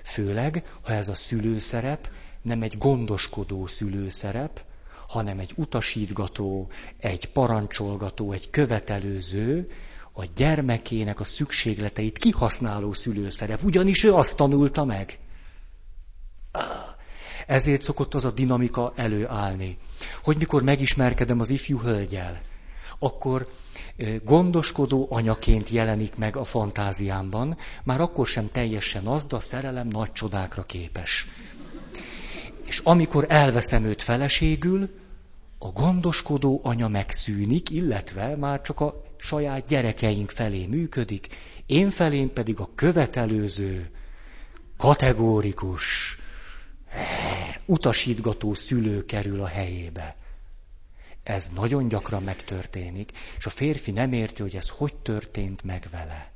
Főleg, ha ez a szülőszerep nem egy gondoskodó szülőszerep, hanem egy utasítgató, egy parancsolgató, egy követelőző, a gyermekének a szükségleteit kihasználó szülőszerep, ugyanis ő azt tanulta meg. Ezért szokott az a dinamika előállni, hogy mikor megismerkedem az ifjú hölgyel, akkor gondoskodó anyaként jelenik meg a fantáziámban, már akkor sem teljesen az, de a szerelem nagy csodákra képes. És amikor elveszem őt feleségül, a gondoskodó anya megszűnik, illetve már csak a saját gyerekeink felé működik, én felém pedig a követelőző, kategórikus, utasítgató szülő kerül a helyébe. Ez nagyon gyakran megtörténik, és a férfi nem érti, hogy ez hogy történt meg vele.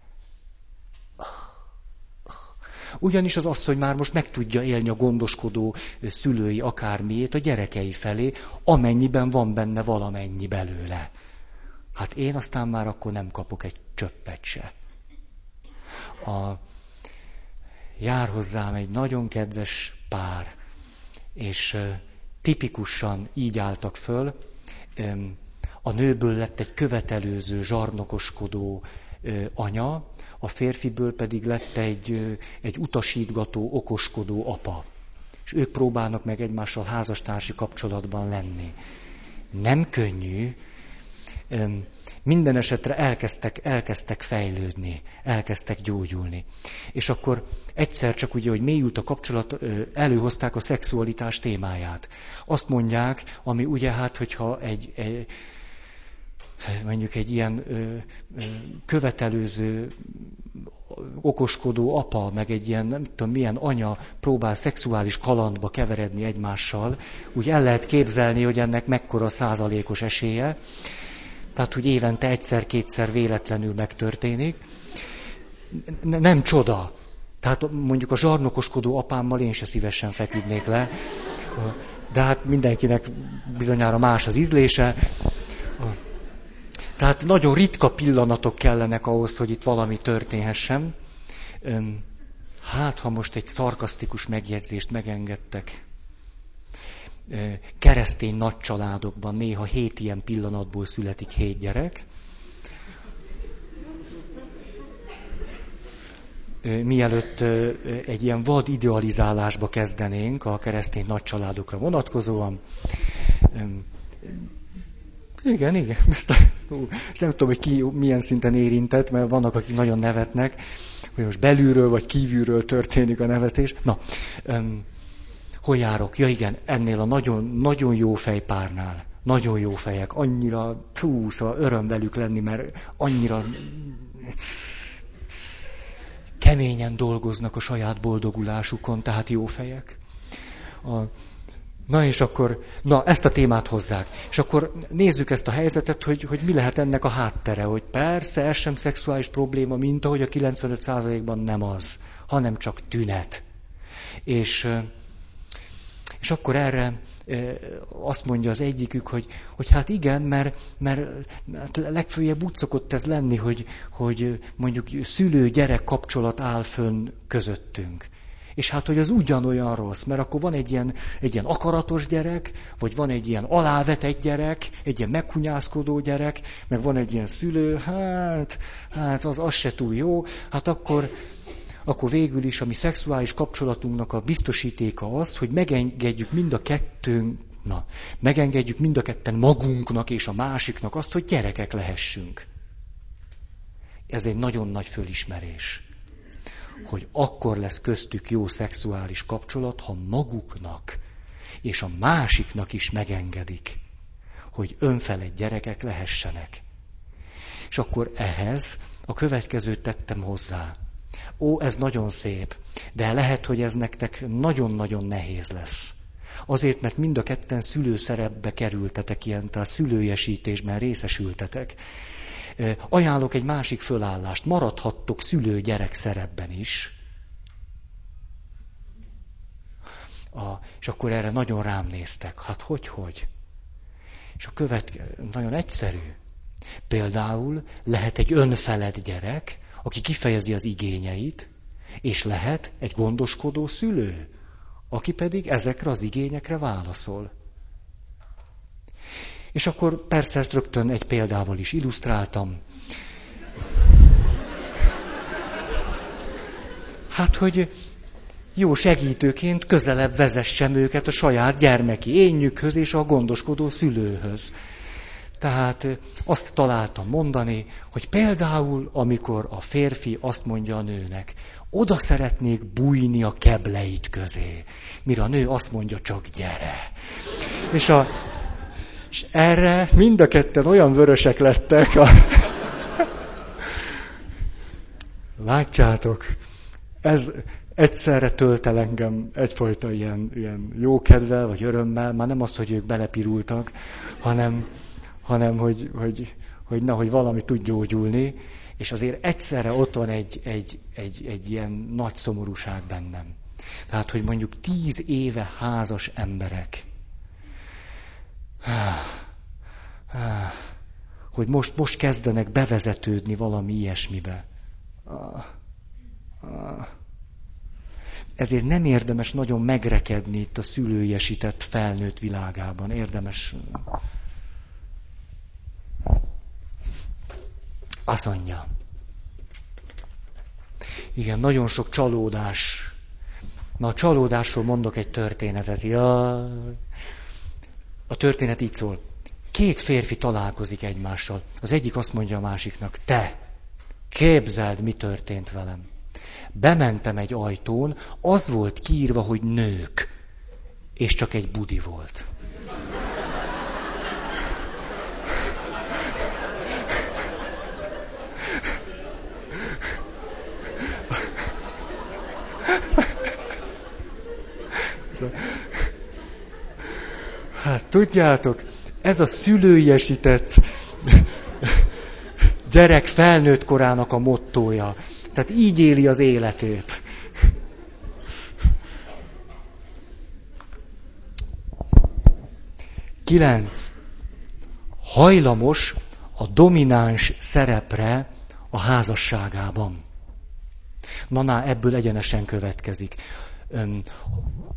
Ugyanis az asszony már most meg tudja élni a gondoskodó szülői akármiét a gyerekei felé, amennyiben van benne valamennyi belőle. Hát én aztán már akkor nem kapok egy csöppet se. A, jár hozzám egy nagyon kedves pár, és tipikusan így álltak föl, a nőből lett egy követelőző, zsarnokoskodó anya, a férfiből pedig lett egy, egy utasítgató, okoskodó apa. És ők próbálnak meg egymással házastársi kapcsolatban lenni. Nem könnyű, minden esetre elkezdtek, elkezdtek fejlődni, elkezdtek gyógyulni. És akkor egyszer csak ugye, hogy mélyült a kapcsolat, előhozták a szexualitás témáját. Azt mondják, ami ugye hát, hogyha egy, egy mondjuk egy ilyen ö, ö, követelőző, okoskodó apa, meg egy ilyen nem tudom milyen anya próbál szexuális kalandba keveredni egymással, úgy el lehet képzelni, hogy ennek mekkora százalékos esélye. Tehát, hogy évente egyszer-kétszer véletlenül megtörténik. Nem csoda. Tehát mondjuk a zsarnokoskodó apámmal én se szívesen feküdnék le. De hát mindenkinek bizonyára más az ízlése. Tehát nagyon ritka pillanatok kellenek ahhoz, hogy itt valami történhessen. Hát, ha most egy szarkasztikus megjegyzést megengedtek. Keresztény nagy családokban néha hét ilyen pillanatból születik hét gyerek. Mielőtt egy ilyen vad idealizálásba kezdenénk a keresztény nagy családokra vonatkozóan, igen, igen. (laughs) Ezt, ú, nem tudom, hogy ki milyen szinten érintett, mert vannak, akik nagyon nevetnek, hogy most belülről vagy kívülről történik a nevetés. Na, um, hol járok? Ja igen, ennél a nagyon, nagyon jó fejpárnál. Nagyon jó fejek, annyira túl, szóval öröm velük lenni, mert annyira keményen dolgoznak a saját boldogulásukon, tehát jó fejek. A, na és akkor, na ezt a témát hozzák. És akkor nézzük ezt a helyzetet, hogy, hogy mi lehet ennek a háttere, hogy persze ez sem szexuális probléma, mint ahogy a 95%-ban nem az, hanem csak tünet. És, és akkor erre azt mondja az egyikük, hogy, hogy hát igen, mert, mert hát legfőjebb úgy szokott ez lenni, hogy, hogy mondjuk szülő-gyerek kapcsolat áll fönn közöttünk. És hát, hogy az ugyanolyan rossz, mert akkor van egy ilyen, egy ilyen akaratos gyerek, vagy van egy ilyen alávetett gyerek, egy ilyen meghunyászkodó gyerek, meg van egy ilyen szülő, hát, hát az, az se túl jó, hát akkor, akkor végül is a mi szexuális kapcsolatunknak a biztosítéka az, hogy megengedjük mind a kettőnk, na, megengedjük mind a ketten magunknak és a másiknak azt, hogy gyerekek lehessünk. Ez egy nagyon nagy fölismerés, hogy akkor lesz köztük jó szexuális kapcsolat, ha maguknak és a másiknak is megengedik, hogy önfelett gyerekek lehessenek. És akkor ehhez a következőt tettem hozzá ó, ez nagyon szép, de lehet, hogy ez nektek nagyon-nagyon nehéz lesz. Azért, mert mind a ketten szülőszerepbe kerültetek ilyen, tehát szülőjesítésben részesültetek. Ajánlok egy másik fölállást. Maradhattok szülő-gyerek szerepben is. A, és akkor erre nagyon rám néztek. Hát hogy, hogy? És a következő, nagyon egyszerű. Például lehet egy önfeled gyerek, aki kifejezi az igényeit, és lehet egy gondoskodó szülő, aki pedig ezekre az igényekre válaszol. És akkor persze ezt rögtön egy példával is illusztráltam. Hát, hogy jó segítőként közelebb vezessem őket a saját gyermeki énjükhöz és a gondoskodó szülőhöz. Tehát azt találtam mondani, hogy például, amikor a férfi azt mondja a nőnek, oda szeretnék bújni a kebleit közé, mire a nő azt mondja, csak gyere. És, a, és erre mind a ketten olyan vörösek lettek. A... Látjátok, ez egyszerre tölt el engem egyfajta ilyen, ilyen jókedvel, vagy örömmel, már nem az, hogy ők belepirultak, hanem, hanem hogy, hogy, hogy, na, hogy valami tud gyógyulni, és azért egyszerre ott van egy, egy, egy, egy ilyen nagy szomorúság bennem. Tehát, hogy mondjuk tíz éve házas emberek, hogy most, most kezdenek bevezetődni valami ilyesmibe. Ezért nem érdemes nagyon megrekedni itt a szülőjesített felnőtt világában. Érdemes azt mondja. Igen, nagyon sok csalódás. Na, a csalódásról mondok egy történetet. Ja. A történet így szól. Két férfi találkozik egymással. Az egyik azt mondja a másiknak, te, képzeld, mi történt velem. Bementem egy ajtón, az volt kiírva, hogy nők, és csak egy budi volt. Hát tudjátok, ez a szülőiesített gyerek felnőtt korának a mottója. Tehát így éli az életét. Kilenc. Hajlamos a domináns szerepre a házasságában. Na, na, ebből egyenesen következik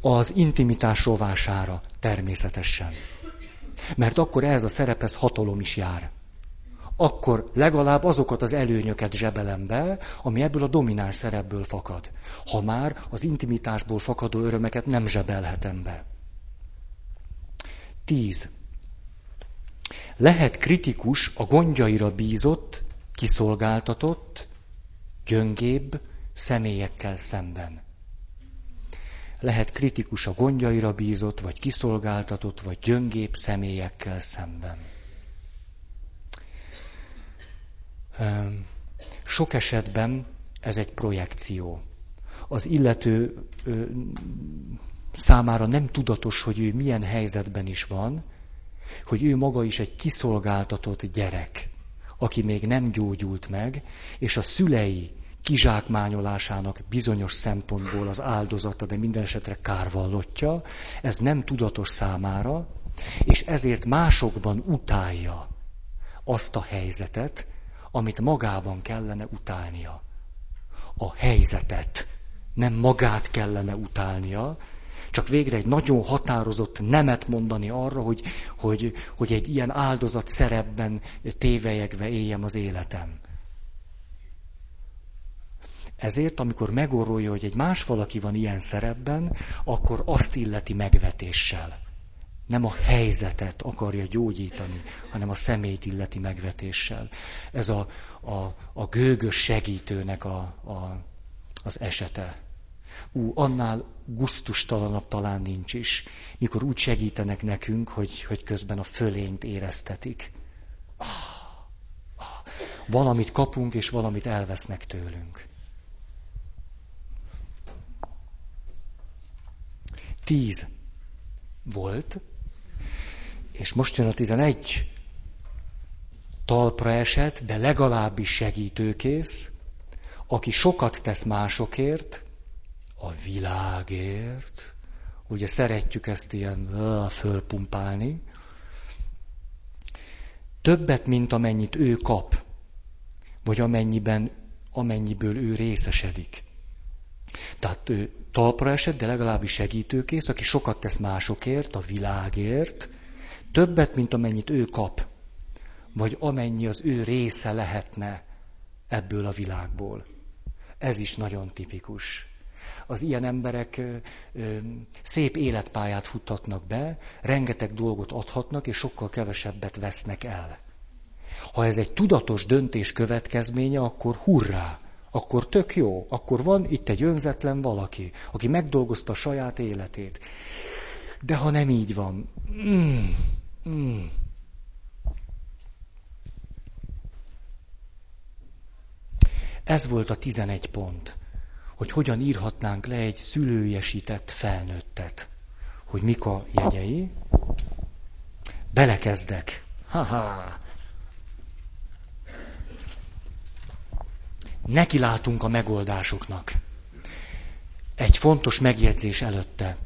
az intimitás rovására természetesen. Mert akkor ehhez a szerephez hatalom is jár. Akkor legalább azokat az előnyöket zsebelem be, ami ebből a domináns szerepből fakad. Ha már az intimitásból fakadó örömeket nem zsebelhetem be. Tíz. Lehet kritikus a gondjaira bízott, kiszolgáltatott, gyöngébb személyekkel szemben. Lehet kritikus a gondjaira bízott, vagy kiszolgáltatott, vagy gyöngép személyekkel szemben. Sok esetben ez egy projekció. Az illető számára nem tudatos, hogy ő milyen helyzetben is van, hogy ő maga is egy kiszolgáltatott gyerek, aki még nem gyógyult meg, és a szülei kizsákmányolásának bizonyos szempontból az áldozata, de minden esetre kárvallottja, ez nem tudatos számára, és ezért másokban utálja azt a helyzetet, amit magában kellene utálnia. A helyzetet, nem magát kellene utálnia, csak végre egy nagyon határozott nemet mondani arra, hogy, hogy, hogy egy ilyen áldozat szerepben tévejegve éljem az életem. Ezért, amikor megorolja, hogy egy más valaki van ilyen szerepben, akkor azt illeti megvetéssel. Nem a helyzetet akarja gyógyítani, hanem a szemét illeti megvetéssel. Ez a, a, a gőgös segítőnek a, a, az esete. Ú, annál guztustalanabb talán nincs is, mikor úgy segítenek nekünk, hogy, hogy közben a fölényt éreztetik. Ah, ah, valamit kapunk, és valamit elvesznek tőlünk. Tíz volt, és most jön a tizenegy. Talpra esett, de legalábbis segítőkész, aki sokat tesz másokért, a világért. Ugye szeretjük ezt ilyen fölpumpálni. Többet, mint amennyit ő kap, vagy amennyiben, amennyiből ő részesedik. Tehát ő talpra esett, de legalábbis segítőkész, aki sokat tesz másokért, a világért, többet, mint amennyit ő kap, vagy amennyi az ő része lehetne ebből a világból. Ez is nagyon tipikus. Az ilyen emberek szép életpályát futtatnak be, rengeteg dolgot adhatnak, és sokkal kevesebbet vesznek el. Ha ez egy tudatos döntés következménye, akkor hurrá! Akkor tök jó, akkor van itt egy önzetlen valaki, aki megdolgozta saját életét. De ha nem így van, mm, mm. Ez volt a 11 pont, hogy hogyan írhatnánk le egy szülőjesített felnőttet. Hogy mik a jegyei. Belekezdek. Ha-ha. Neki látunk a megoldásoknak. Egy fontos megjegyzés előtte.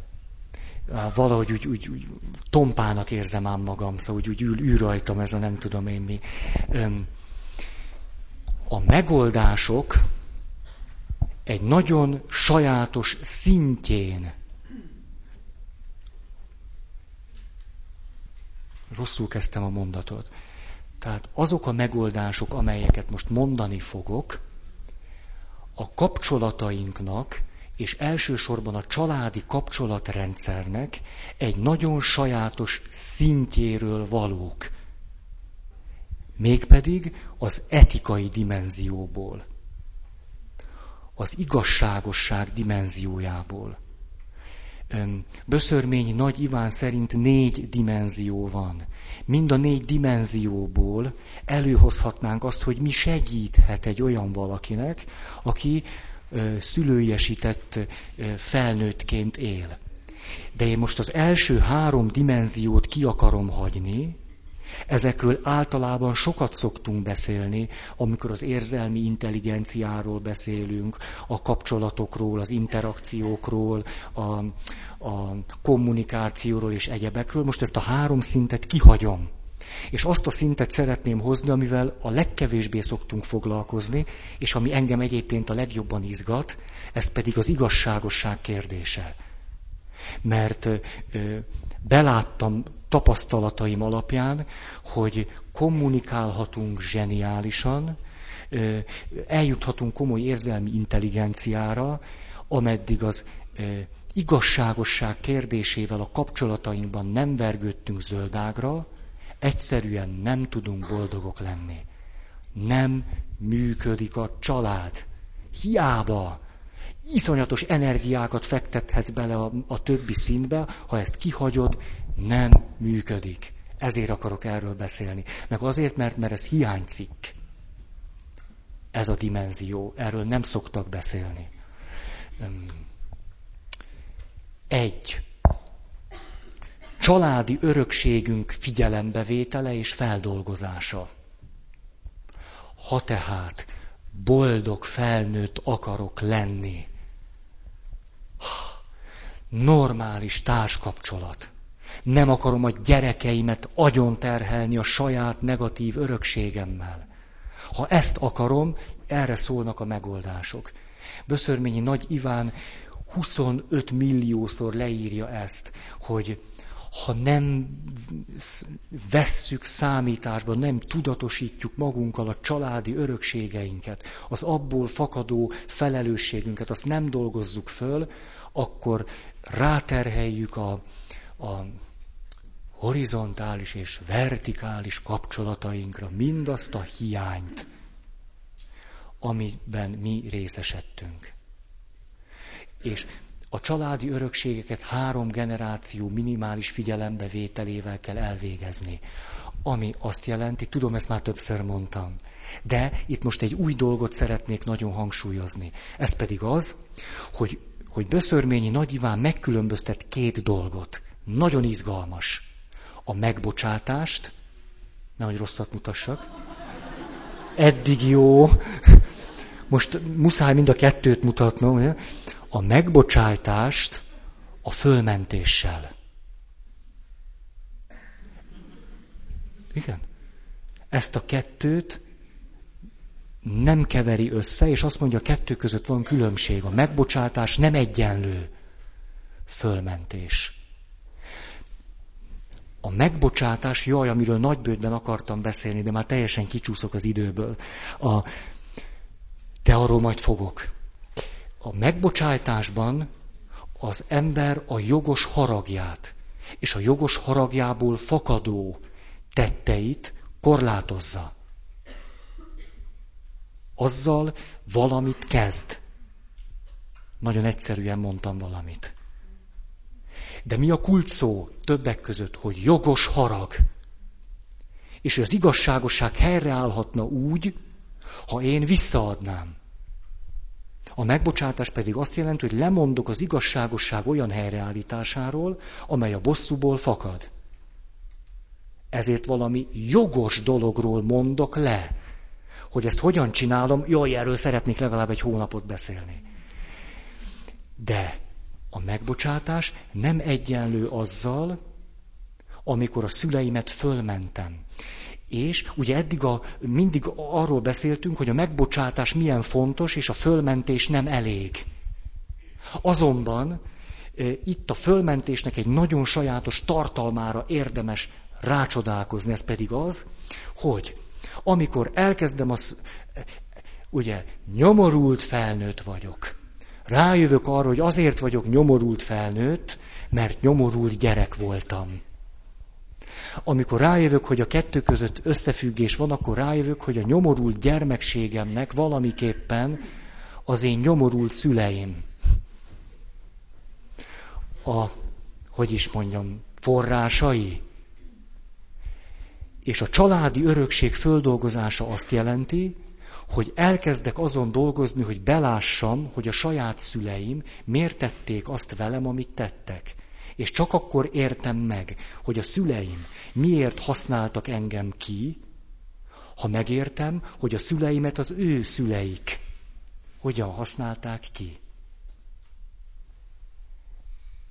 Valahogy úgy, úgy, úgy tompának érzem ám magam, szóval úgy, úgy ül, ül rajtam ez a nem tudom én mi. A megoldások egy nagyon sajátos szintjén rosszul kezdtem a mondatot. Tehát azok a megoldások, amelyeket most mondani fogok, a kapcsolatainknak, és elsősorban a családi kapcsolatrendszernek egy nagyon sajátos szintjéről valók. Mégpedig az etikai dimenzióból, az igazságosság dimenziójából. Böszörmény Nagy Iván szerint négy dimenzió van. Mind a négy dimenzióból előhozhatnánk azt, hogy mi segíthet egy olyan valakinek, aki szülőiesített felnőttként él. De én most az első három dimenziót ki akarom hagyni, Ezekről általában sokat szoktunk beszélni, amikor az érzelmi intelligenciáról beszélünk, a kapcsolatokról, az interakciókról, a, a kommunikációról és egyebekről. Most ezt a három szintet kihagyom. És azt a szintet szeretném hozni, amivel a legkevésbé szoktunk foglalkozni, és ami engem egyébként a legjobban izgat, ez pedig az igazságosság kérdése. Mert ö, beláttam tapasztalataim alapján, hogy kommunikálhatunk zseniálisan, eljuthatunk komoly érzelmi intelligenciára, ameddig az igazságosság kérdésével a kapcsolatainkban nem vergődtünk zöldágra, egyszerűen nem tudunk boldogok lenni. Nem működik a család. Hiába. iszonyatos energiákat fektethetsz bele a, a többi szintbe, ha ezt kihagyod, nem működik. Ezért akarok erről beszélni. Meg azért, mert, mert ez hiánycikk. Ez a dimenzió. Erről nem szoktak beszélni. Egy. Családi örökségünk figyelembevétele és feldolgozása. Ha tehát boldog felnőtt akarok lenni, normális társkapcsolat, nem akarom a gyerekeimet agyon terhelni a saját negatív örökségemmel. Ha ezt akarom, erre szólnak a megoldások. Böszörményi Nagy Iván 25 milliószor leírja ezt, hogy ha nem vesszük számításba, nem tudatosítjuk magunkkal a családi örökségeinket, az abból fakadó felelősségünket, azt nem dolgozzuk föl, akkor ráterheljük a, a horizontális és vertikális kapcsolatainkra mindazt a hiányt, amiben mi részesedtünk. És a családi örökségeket három generáció minimális figyelembevételével kell elvégezni. Ami azt jelenti, tudom, ezt már többször mondtam, de itt most egy új dolgot szeretnék nagyon hangsúlyozni. Ez pedig az, hogy, hogy Böszörményi Nagy Iván megkülönböztet két dolgot. Nagyon izgalmas. A megbocsátást, nehogy rosszat mutassak, eddig jó, most muszáj mind a kettőt mutatnom, a megbocsájtást a fölmentéssel. Igen. Ezt a kettőt nem keveri össze, és azt mondja, a kettő között van különbség. A megbocsátás nem egyenlő fölmentés. A megbocsátás, jaj, amiről nagybődben akartam beszélni, de már teljesen kicsúszok az időből. A, de arról majd fogok. A megbocsátásban az ember a jogos haragját és a jogos haragjából fakadó tetteit korlátozza. Azzal valamit kezd. Nagyon egyszerűen mondtam valamit. De mi a kult szó többek között, hogy jogos harag? És az igazságosság helyreállhatna úgy, ha én visszaadnám. A megbocsátás pedig azt jelenti, hogy lemondok az igazságosság olyan helyreállításáról, amely a bosszúból fakad. Ezért valami jogos dologról mondok le. Hogy ezt hogyan csinálom, jaj, erről szeretnék legalább egy hónapot beszélni. De a megbocsátás nem egyenlő azzal, amikor a szüleimet fölmentem. És ugye eddig a, mindig arról beszéltünk, hogy a megbocsátás milyen fontos, és a fölmentés nem elég. Azonban itt a fölmentésnek egy nagyon sajátos tartalmára érdemes rácsodálkozni, ez pedig az, hogy amikor elkezdem az, ugye, nyomorult felnőtt vagyok, rájövök arra, hogy azért vagyok nyomorult felnőtt, mert nyomorult gyerek voltam. Amikor rájövök, hogy a kettő között összefüggés van, akkor rájövök, hogy a nyomorult gyermekségemnek valamiképpen az én nyomorult szüleim. A, hogy is mondjam, forrásai. És a családi örökség földolgozása azt jelenti, hogy elkezdek azon dolgozni, hogy belássam, hogy a saját szüleim miért tették azt velem, amit tettek. És csak akkor értem meg, hogy a szüleim miért használtak engem ki, ha megértem, hogy a szüleimet az ő szüleik hogyan használták ki.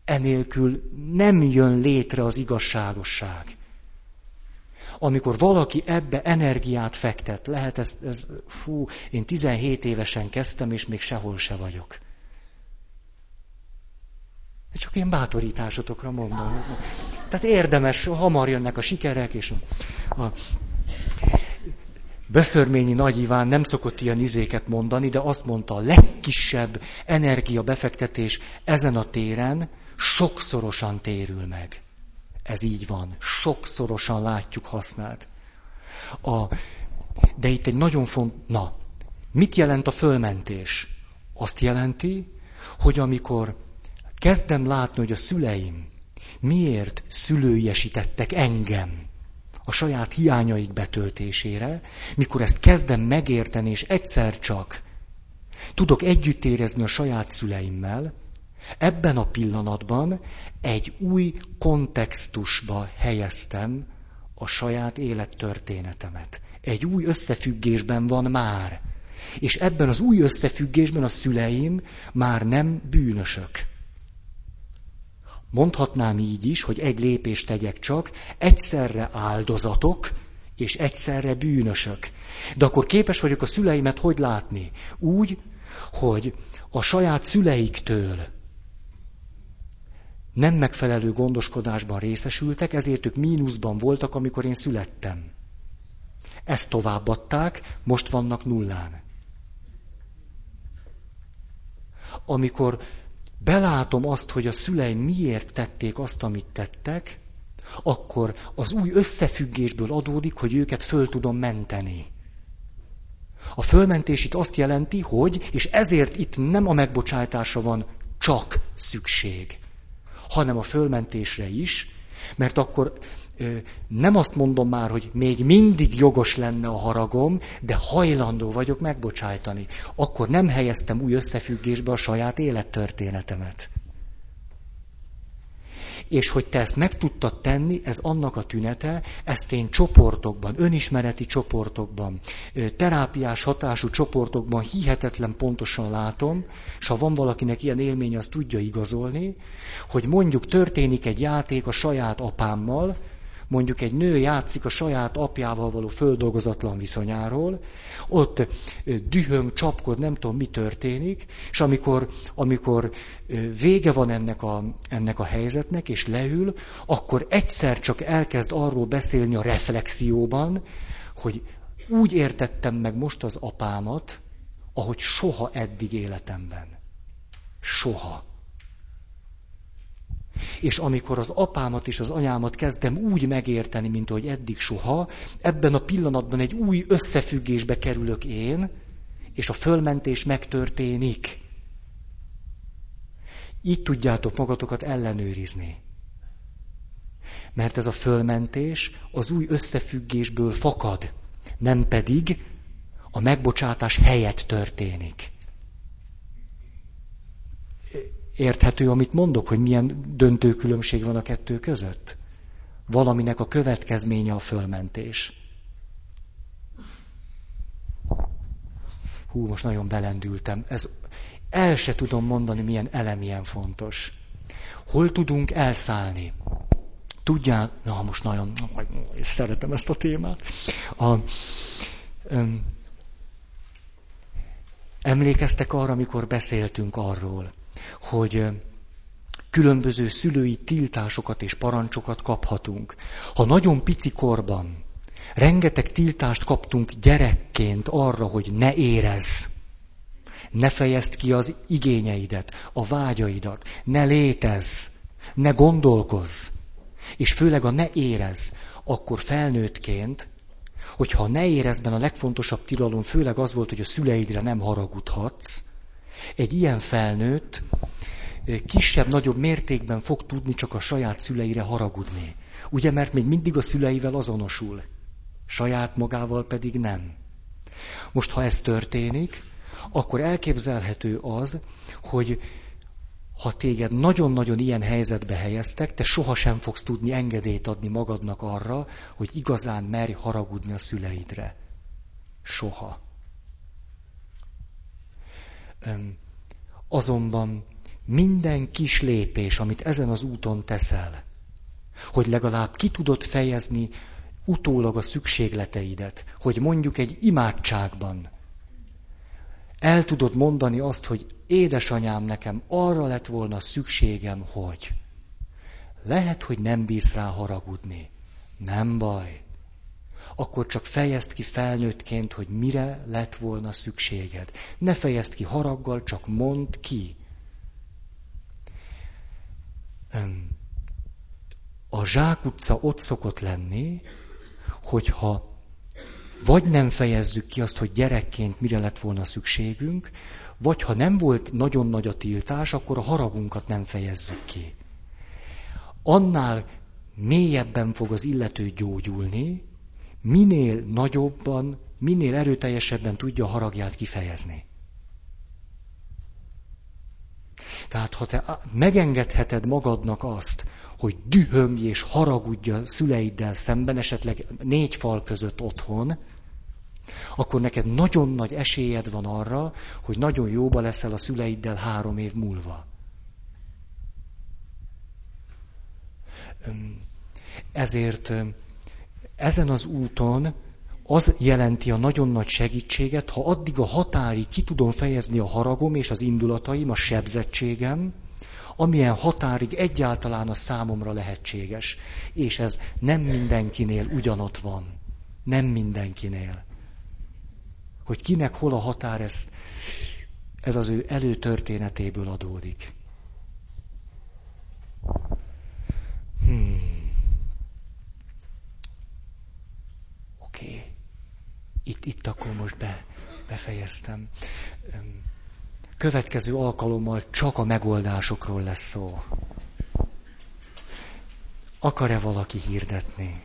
Enélkül nem jön létre az igazságosság. Amikor valaki ebbe energiát fektet, lehet ez, ez fú, én 17 évesen kezdtem, és még sehol se vagyok. Csak én bátorításotokra mondom. Tehát érdemes, hamar jönnek a sikerek, és a, a Beszörményi Nagy Iván nem szokott ilyen izéket mondani, de azt mondta, a legkisebb energiabefektetés ezen a téren sokszorosan térül meg. Ez így van. Sokszorosan látjuk hasznát. A, de itt egy nagyon font... Na, mit jelent a fölmentés? Azt jelenti, hogy amikor kezdem látni, hogy a szüleim miért szülőiesítettek engem a saját hiányaik betöltésére, mikor ezt kezdem megérteni, és egyszer csak tudok együtt érezni a saját szüleimmel, ebben a pillanatban egy új kontextusba helyeztem a saját élettörténetemet. Egy új összefüggésben van már. És ebben az új összefüggésben a szüleim már nem bűnösök. Mondhatnám így is, hogy egy lépést tegyek csak, egyszerre áldozatok, és egyszerre bűnösök. De akkor képes vagyok a szüleimet hogy látni? Úgy, hogy a saját szüleiktől nem megfelelő gondoskodásban részesültek, ezért ők mínuszban voltak, amikor én születtem. Ezt továbbadták, most vannak nullán. Amikor belátom azt, hogy a szüleim miért tették azt, amit tettek, akkor az új összefüggésből adódik, hogy őket föl tudom menteni. A fölmentés itt azt jelenti, hogy, és ezért itt nem a megbocsátásra van csak szükség, hanem a fölmentésre is, mert akkor nem azt mondom már, hogy még mindig jogos lenne a haragom, de hajlandó vagyok megbocsájtani. Akkor nem helyeztem új összefüggésbe a saját élettörténetemet. És hogy te ezt meg tudtad tenni, ez annak a tünete, ezt én csoportokban, önismereti csoportokban, terápiás hatású csoportokban hihetetlen pontosan látom, és ha van valakinek ilyen élmény, az tudja igazolni, hogy mondjuk történik egy játék a saját apámmal, mondjuk egy nő játszik a saját apjával való földolgozatlan viszonyáról, ott dühöm, csapkod, nem tudom, mi történik, és amikor, amikor vége van ennek a, ennek a helyzetnek, és leül, akkor egyszer csak elkezd arról beszélni a reflexióban, hogy úgy értettem meg most az apámat, ahogy soha eddig életemben. Soha. És amikor az apámat és az anyámat kezdem úgy megérteni, mint ahogy eddig soha, ebben a pillanatban egy új összefüggésbe kerülök én, és a fölmentés megtörténik. Így tudjátok magatokat ellenőrizni. Mert ez a fölmentés az új összefüggésből fakad, nem pedig a megbocsátás helyett történik. Érthető, amit mondok, hogy milyen döntő különbség van a kettő között? Valaminek a következménye a fölmentés. Hú, most nagyon belendültem. Ez, el se tudom mondani, milyen elem ilyen fontos. Hol tudunk elszállni? Tudjál, na most nagyon, és szeretem ezt a témát. A, öm, emlékeztek arra, amikor beszéltünk arról, hogy különböző szülői tiltásokat és parancsokat kaphatunk. Ha nagyon pici korban rengeteg tiltást kaptunk gyerekként arra, hogy ne érezz, ne fejezd ki az igényeidet, a vágyaidat, ne létezz, ne gondolkozz, és főleg a ne érez, akkor felnőttként, hogyha a ne érezben a legfontosabb tilalom főleg az volt, hogy a szüleidre nem haragudhatsz, egy ilyen felnőtt kisebb-nagyobb mértékben fog tudni csak a saját szüleire haragudni. Ugye, mert még mindig a szüleivel azonosul, saját magával pedig nem. Most, ha ez történik, akkor elképzelhető az, hogy ha téged nagyon-nagyon ilyen helyzetbe helyeztek, te sohasem fogsz tudni engedélyt adni magadnak arra, hogy igazán merj haragudni a szüleidre. Soha. Azonban minden kis lépés, amit ezen az úton teszel, hogy legalább ki tudod fejezni utólag a szükségleteidet, hogy mondjuk egy imádságban el tudod mondani azt, hogy édesanyám, nekem arra lett volna szükségem, hogy lehet, hogy nem bírsz rá haragudni. Nem baj akkor csak fejezd ki felnőttként, hogy mire lett volna szükséged. Ne fejezd ki haraggal, csak mondd ki. A zsákutca ott szokott lenni, hogyha vagy nem fejezzük ki azt, hogy gyerekként mire lett volna szükségünk, Vagy ha nem volt nagyon nagy a tiltás, akkor a haragunkat nem fejezzük ki. Annál mélyebben fog az illető gyógyulni, minél nagyobban, minél erőteljesebben tudja a haragját kifejezni. Tehát ha te megengedheted magadnak azt, hogy dühöngj és haragudj a szüleiddel szemben, esetleg négy fal között otthon, akkor neked nagyon nagy esélyed van arra, hogy nagyon jóba leszel a szüleiddel három év múlva. Ezért ezen az úton az jelenti a nagyon nagy segítséget, ha addig a határig ki tudom fejezni a haragom és az indulataim, a sebzettségem, amilyen határig egyáltalán a számomra lehetséges. És ez nem mindenkinél ugyanott van. Nem mindenkinél. Hogy kinek hol a határ, ez, ez az ő előtörténetéből adódik. Hmm. Oké. Okay. Itt, itt akkor most be, befejeztem. Következő alkalommal csak a megoldásokról lesz szó. Akar-e valaki hirdetni?